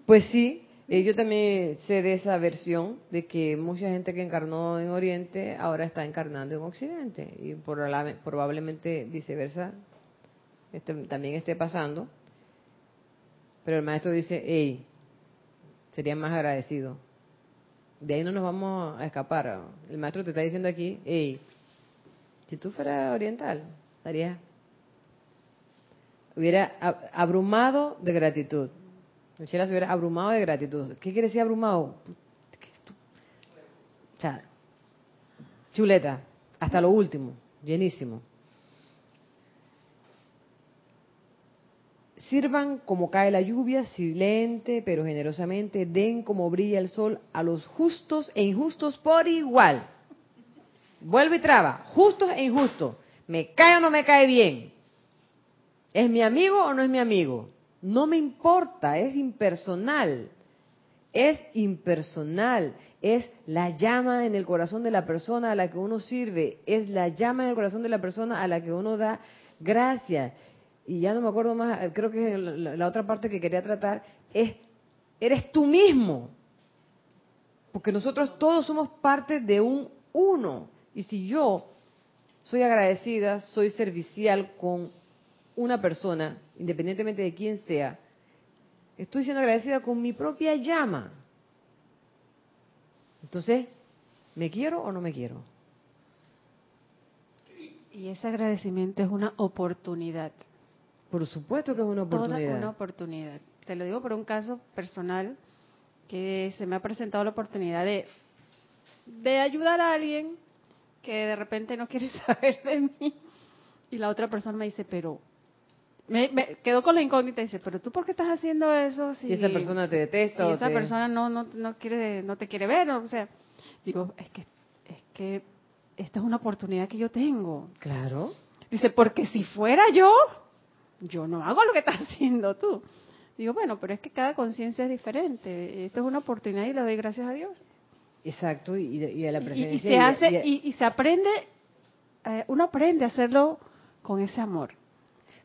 Pues sí, eh, yo también sé de esa versión de que mucha gente que encarnó en Oriente ahora está encarnando en Occidente y probablemente viceversa este, también esté pasando. Pero el maestro dice, hey, sería más agradecido. De ahí no nos vamos a escapar. El maestro te está diciendo aquí, hey, si tú fueras oriental, estaría hubiera abrumado de gratitud. El se hubiera abrumado de gratitud. ¿Qué quiere decir abrumado? chuleta, hasta lo último, llenísimo. Sirvan como cae la lluvia, silente pero generosamente, den como brilla el sol a los justos e injustos por igual. Vuelve y traba, justos e injustos. ¿Me cae o no me cae bien? ¿Es mi amigo o no es mi amigo? No me importa, es impersonal. Es impersonal, es la llama en el corazón de la persona a la que uno sirve, es la llama en el corazón de la persona a la que uno da gracias. Y ya no me acuerdo más, creo que la, la otra parte que quería tratar es, eres tú mismo. Porque nosotros todos somos parte de un uno. Y si yo soy agradecida, soy servicial con una persona, independientemente de quién sea, estoy siendo agradecida con mi propia llama. Entonces, ¿me quiero o no me quiero? Y ese agradecimiento es una oportunidad. Por supuesto que es una oportunidad. Toda una oportunidad. Te lo digo por un caso personal que se me ha presentado la oportunidad de, de ayudar a alguien que de repente no quiere saber de mí. Y la otra persona me dice, pero me, quedó con la incógnita y dice, pero tú por qué estás haciendo eso si esa persona te detesta y esa persona no, no no quiere no te quiere ver, o sea, digo, es que es que esta es una oportunidad que yo tengo. Claro. Dice, porque si fuera yo, yo no hago lo que estás haciendo tú. Digo, bueno, pero es que cada conciencia es diferente. Esta es una oportunidad y le doy gracias a Dios. Exacto, y, a la presencia. Y, se hace, y, se aprende, eh, uno aprende a hacerlo con ese amor.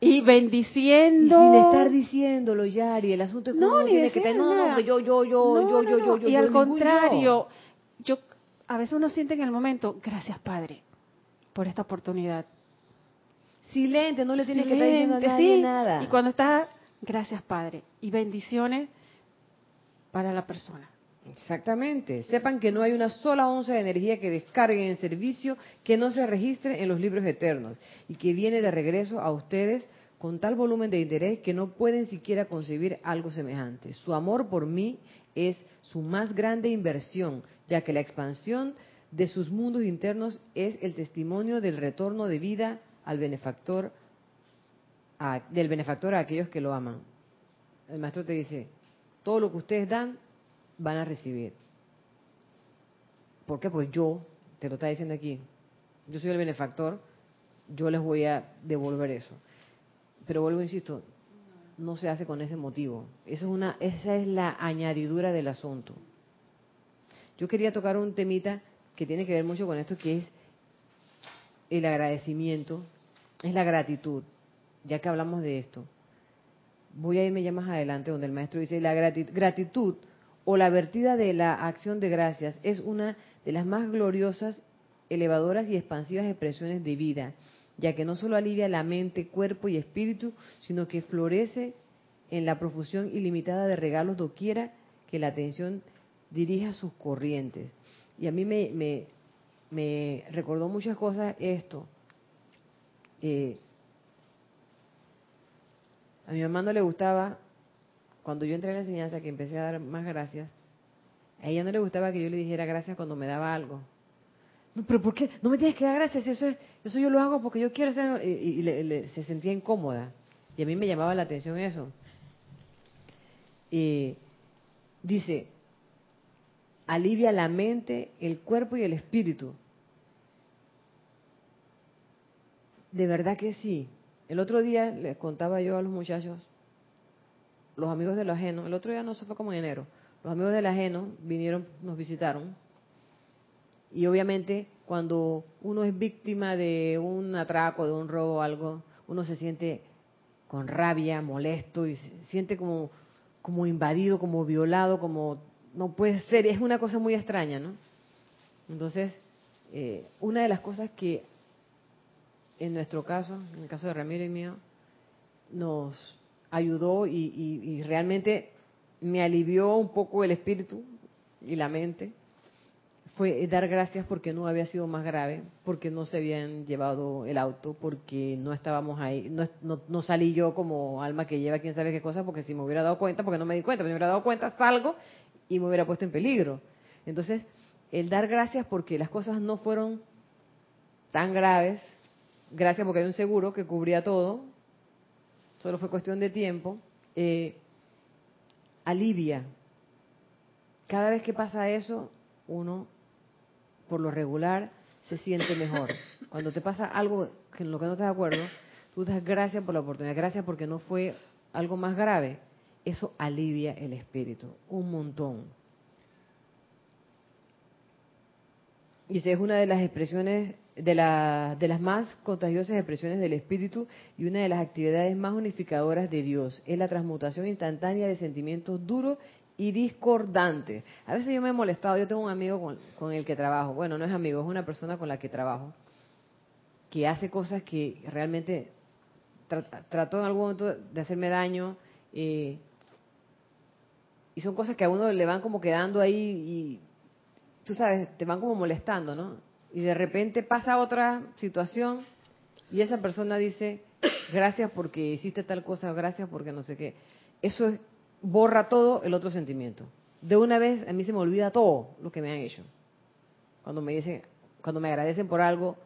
Y bendiciendo. sin estar diciéndolo, Yari, el asunto es que no, tiene que tener, no, no, yo, yo, yo, yo, yo, yo, yo, Y al contrario, yo. a veces uno siente en el momento, gracias Padre, por esta oportunidad. Silente, no le tienes que estar diciendo a nadie nada. Y cuando está, gracias Padre, y bendiciones para la persona. Exactamente. Sepan que no hay una sola onza de energía que descarguen en servicio que no se registre en los libros eternos y que viene de regreso a ustedes con tal volumen de interés que no pueden siquiera concebir algo semejante. Su amor por mí es su más grande inversión, ya que la expansión de sus mundos internos es el testimonio del retorno de vida al benefactor, del benefactor a aquellos que lo aman. El maestro te dice, todo lo que ustedes dan van a recibir. ¿Por qué? Pues yo, te lo está diciendo aquí, yo soy el benefactor, yo les voy a devolver eso. Pero vuelvo, insisto, no se hace con ese motivo. Es una, esa es la añadidura del asunto. Yo quería tocar un temita que tiene que ver mucho con esto, que es el agradecimiento, es la gratitud, ya que hablamos de esto. Voy a irme ya más adelante donde el maestro dice, la gratitud o la vertida de la acción de gracias es una de las más gloriosas, elevadoras y expansivas expresiones de vida, ya que no solo alivia la mente, cuerpo y espíritu, sino que florece en la profusión ilimitada de regalos doquiera que la atención dirija sus corrientes. Y a mí me, me, recordó muchas cosas esto. Eh, a mi mamá no le gustaba, cuando yo entré en la enseñanza, que empecé a dar más gracias, a ella no le gustaba que yo le dijera gracias cuando me daba algo. No, pero ¿por qué? No me tienes que dar gracias, eso, eso yo lo hago porque yo quiero hacer... Y, se sentía incómoda. Y a mí me llamaba la atención eso. Y dice, alivia la mente, el cuerpo y el espíritu. De verdad que sí. El otro día les contaba yo a los muchachos, los amigos de lo ajeno, el otro día no se fue como en enero, los amigos del ajeno vinieron, nos visitaron, y obviamente cuando uno es víctima de un atraco, de un robo o algo, uno se siente con rabia, molesto y se siente como, como invadido, como violado, como no puede ser, es una cosa muy extraña, ¿no? Entonces, eh, una de las cosas que en nuestro caso, en el caso de Ramiro y mío, nos ayudó y, realmente me alivió un poco el espíritu y la mente, fue dar gracias porque no había sido más grave, porque no se habían llevado el auto, porque no estábamos ahí, no, no, salí yo como alma que lleva quién sabe qué cosa, porque si me hubiera dado cuenta, porque no me di cuenta, me hubiera dado cuenta, salgo y me hubiera puesto en peligro. Entonces, el dar gracias porque las cosas no fueron tan graves, gracias porque hay un seguro que cubría todo, solo fue cuestión de tiempo, eh, alivia. Cada vez que pasa eso, uno, por lo regular, se siente mejor. Cuando te pasa algo en lo que no estás de acuerdo, tú das gracias por la oportunidad, gracias porque no fue algo más grave eso alivia el espíritu un montón. Y esa es una de las expresiones, de, la, de las más contagiosas expresiones del espíritu y una de las actividades más unificadoras de Dios. Es la transmutación instantánea de sentimientos duros y discordantes. A veces yo me he molestado, yo tengo un amigo con, el que trabajo, bueno, no es amigo, es una persona con la que trabajo, que hace cosas que realmente trató en algún momento de hacerme daño, eh, y son cosas que a uno le van como quedando ahí y tú sabes, te van como molestando, ¿no? Y de repente pasa otra situación y esa persona dice, gracias porque hiciste tal cosa, gracias porque no sé qué. Eso borra todo el otro sentimiento. De una vez a mí se me olvida todo lo que me han hecho. Cuando me dicen, cuando me agradecen por algo,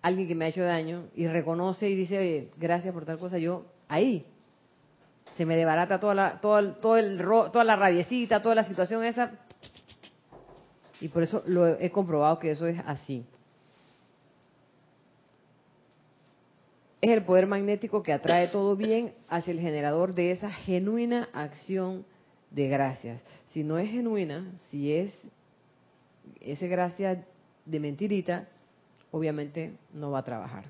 alguien que me ha hecho daño y reconoce y dice, oye, gracias por tal cosa, yo ahí se me debarata toda la, todo toda la rabiecita, toda la situación esa. Y por eso lo he comprobado que eso es así. Es el poder magnético que atrae todo bien hacia el generador de esa genuina acción de gracias. Si no es genuina, si es esa gracia de mentirita, obviamente no va a trabajar.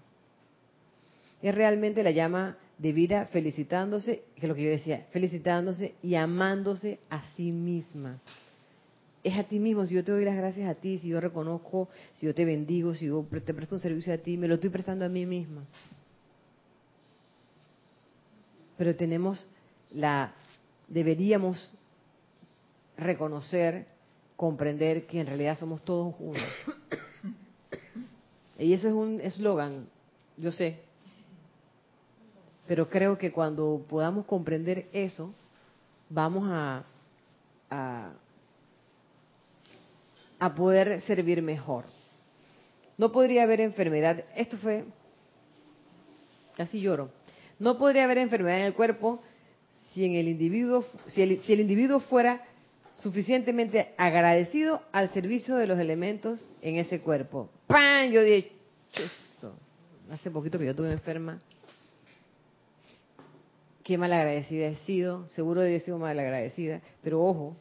Es realmente la llama de vida felicitándose, que es lo que yo decía, felicitándose y amándose a sí misma. Es a ti mismo, si yo te doy las gracias a ti, si yo reconozco, si yo te bendigo, si yo te presto un servicio a ti, me lo estoy prestando a mí misma. Pero tenemos la, deberíamos reconocer, comprender que en realidad somos todos uno. Y eso es un eslogan, yo sé, pero creo que cuando podamos comprender eso, vamos a, a, poder servir mejor. No podría haber enfermedad, esto fue, casi lloro, no podría haber enfermedad en el cuerpo si, en el, individuo, si, el, si el individuo fuera suficientemente agradecido al servicio de los elementos en ese cuerpo. ¡Pam! Yo dije, hace poquito que yo estuve enferma qué malagradecida he sido, seguro he sido malagradecida, pero ojo,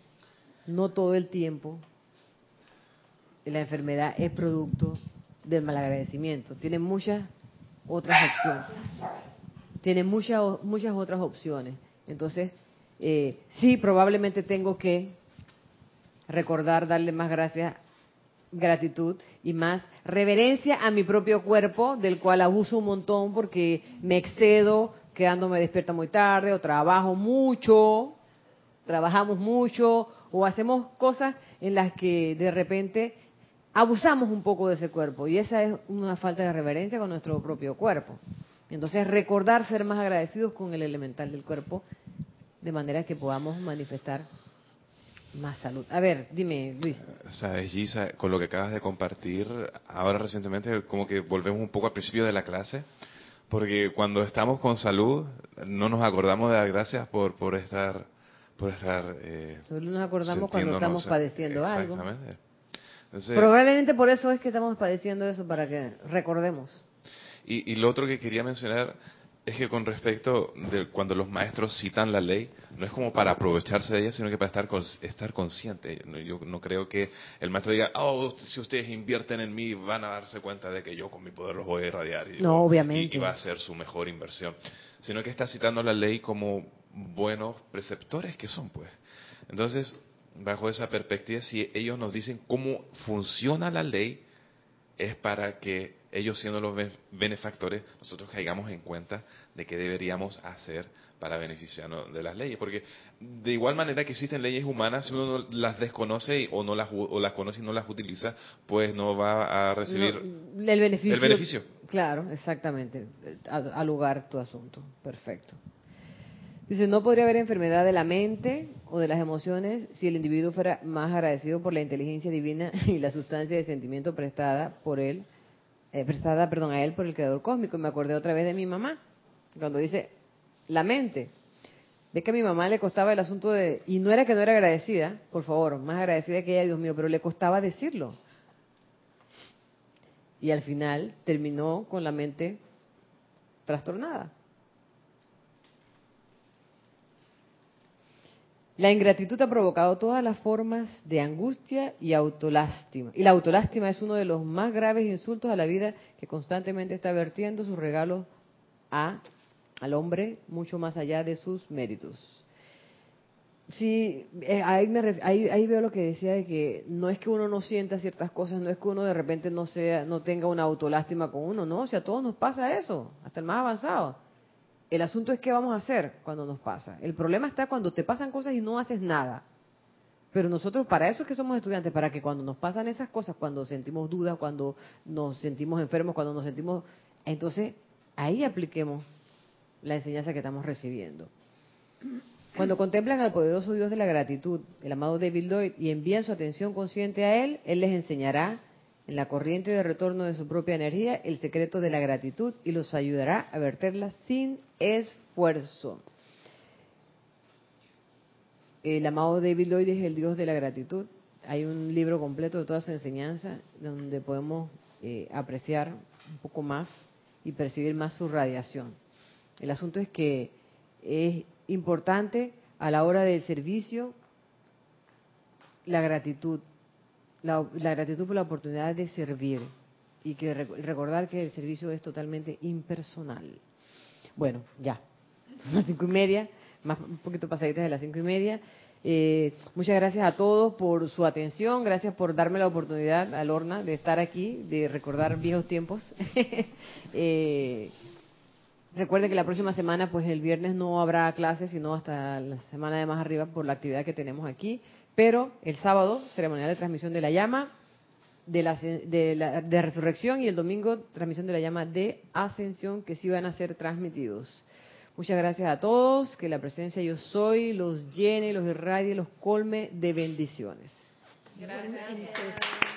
no todo el tiempo la enfermedad es producto del malagradecimiento. Tiene muchas otras opciones. Tiene muchas, muchas otras opciones. Entonces, eh, sí, probablemente tengo que recordar, darle más gracias, gratitud y más reverencia a mi propio cuerpo, del cual abuso un montón porque me excedo, quedándome despierta muy tarde o trabajo mucho, trabajamos mucho o hacemos cosas en las que de repente abusamos un poco de ese cuerpo y esa es una falta de reverencia con nuestro propio cuerpo. Entonces recordar ser más agradecidos con el elemental del cuerpo de manera que podamos manifestar más salud. A ver, dime, Luis. Sabes, Gisa, con lo que acabas de compartir, ahora recientemente como que volvemos un poco al principio de la clase, porque cuando estamos con salud no nos acordamos de dar gracias por, por estar... Por estar eh, Solo nos acordamos cuando estamos padeciendo algo. Exactamente. Probablemente por eso es que estamos padeciendo eso, para que recordemos. Y, y, lo otro que quería mencionar es que con respecto de cuando los maestros citan la ley, no es como para aprovecharse de ella, sino que para estar, estar consciente. Yo no creo que el maestro diga, oh, si ustedes invierten en mí, van a darse cuenta de que yo con mi poder los voy a irradiar. Y, no, obviamente. Y, va a ser su mejor inversión. Sino que está citando la ley como buenos preceptores que son, pues. Entonces, bajo esa perspectiva, si ellos nos dicen cómo funciona la ley, es para que ellos siendo los benefactores, nosotros caigamos en cuenta de qué deberíamos hacer para beneficiarnos de las leyes. Porque de igual manera que existen leyes humanas, si uno las desconoce o no las, o las conoce y no las utiliza, pues no va a recibir el, beneficio, el beneficio. Claro, exactamente. Al lugar tu asunto. Perfecto. Dice, no podría haber enfermedad de la mente o de las emociones si el individuo fuera más agradecido por la inteligencia divina y la sustancia de sentimiento prestada por él, eh, prestada, perdón, a él por el creador cósmico. Me acordé otra vez de mi mamá, cuando dice, la mente. Ve que a mi mamá le costaba el asunto de, y no era que no era agradecida, por favor, más agradecida que ella, Dios mío, pero le costaba decirlo. Y al final terminó con la mente trastornada. La ingratitud ha provocado todas las formas de angustia y autolástima. Y la autolástima es uno de los más graves insultos a la vida que constantemente está vertiendo sus regalos a, al hombre mucho más allá de sus méritos. Sí, eh, ahí, me, ahí, veo lo que decía de que no es que uno no sienta ciertas cosas, no es que uno de repente no sea, no tenga una autolástima con uno, no, o sea, a todos nos pasa eso, hasta el más avanzado. El asunto es qué vamos a hacer cuando nos pasa. El problema está cuando te pasan cosas y no haces nada. Pero nosotros para eso es que somos estudiantes, para que cuando nos pasan esas cosas, cuando sentimos dudas, cuando nos sentimos enfermos, cuando nos sentimos... Entonces, ahí apliquemos la enseñanza que estamos recibiendo. Cuando contemplan al poderoso Dios de la gratitud, el amado David Lloyd, y envían su atención consciente a Él, Él les enseñará en la corriente de retorno de su propia energía el secreto de la gratitud y los ayudará a verterla sin esfuerzo. El amado David Lloyd es el Dios de la gratitud. Hay un libro completo de toda su enseñanza donde podemos eh, apreciar un poco más y percibir más su radiación. El asunto es que es importante a la hora del servicio la gratitud, la, gratitud por la oportunidad de servir y que recordar que el servicio es totalmente impersonal. Bueno, ya, son las cinco y media, más un poquito pasaditas de las cinco y media. Eh, muchas gracias a todos por su atención, gracias por darme la oportunidad, a Lorna, de estar aquí, de recordar viejos tiempos. eh, recuerden que la próxima semana, pues el viernes no habrá clases, sino hasta la semana de más arriba por la actividad que tenemos aquí. Pero el sábado, ceremonial de transmisión de la llama de, la, de, resurrección y el domingo, transmisión de la llama de ascensión que sí van a ser transmitidos. Muchas gracias a todos, que la presencia yo soy los llene, los irradie, los colme de bendiciones. Gracias.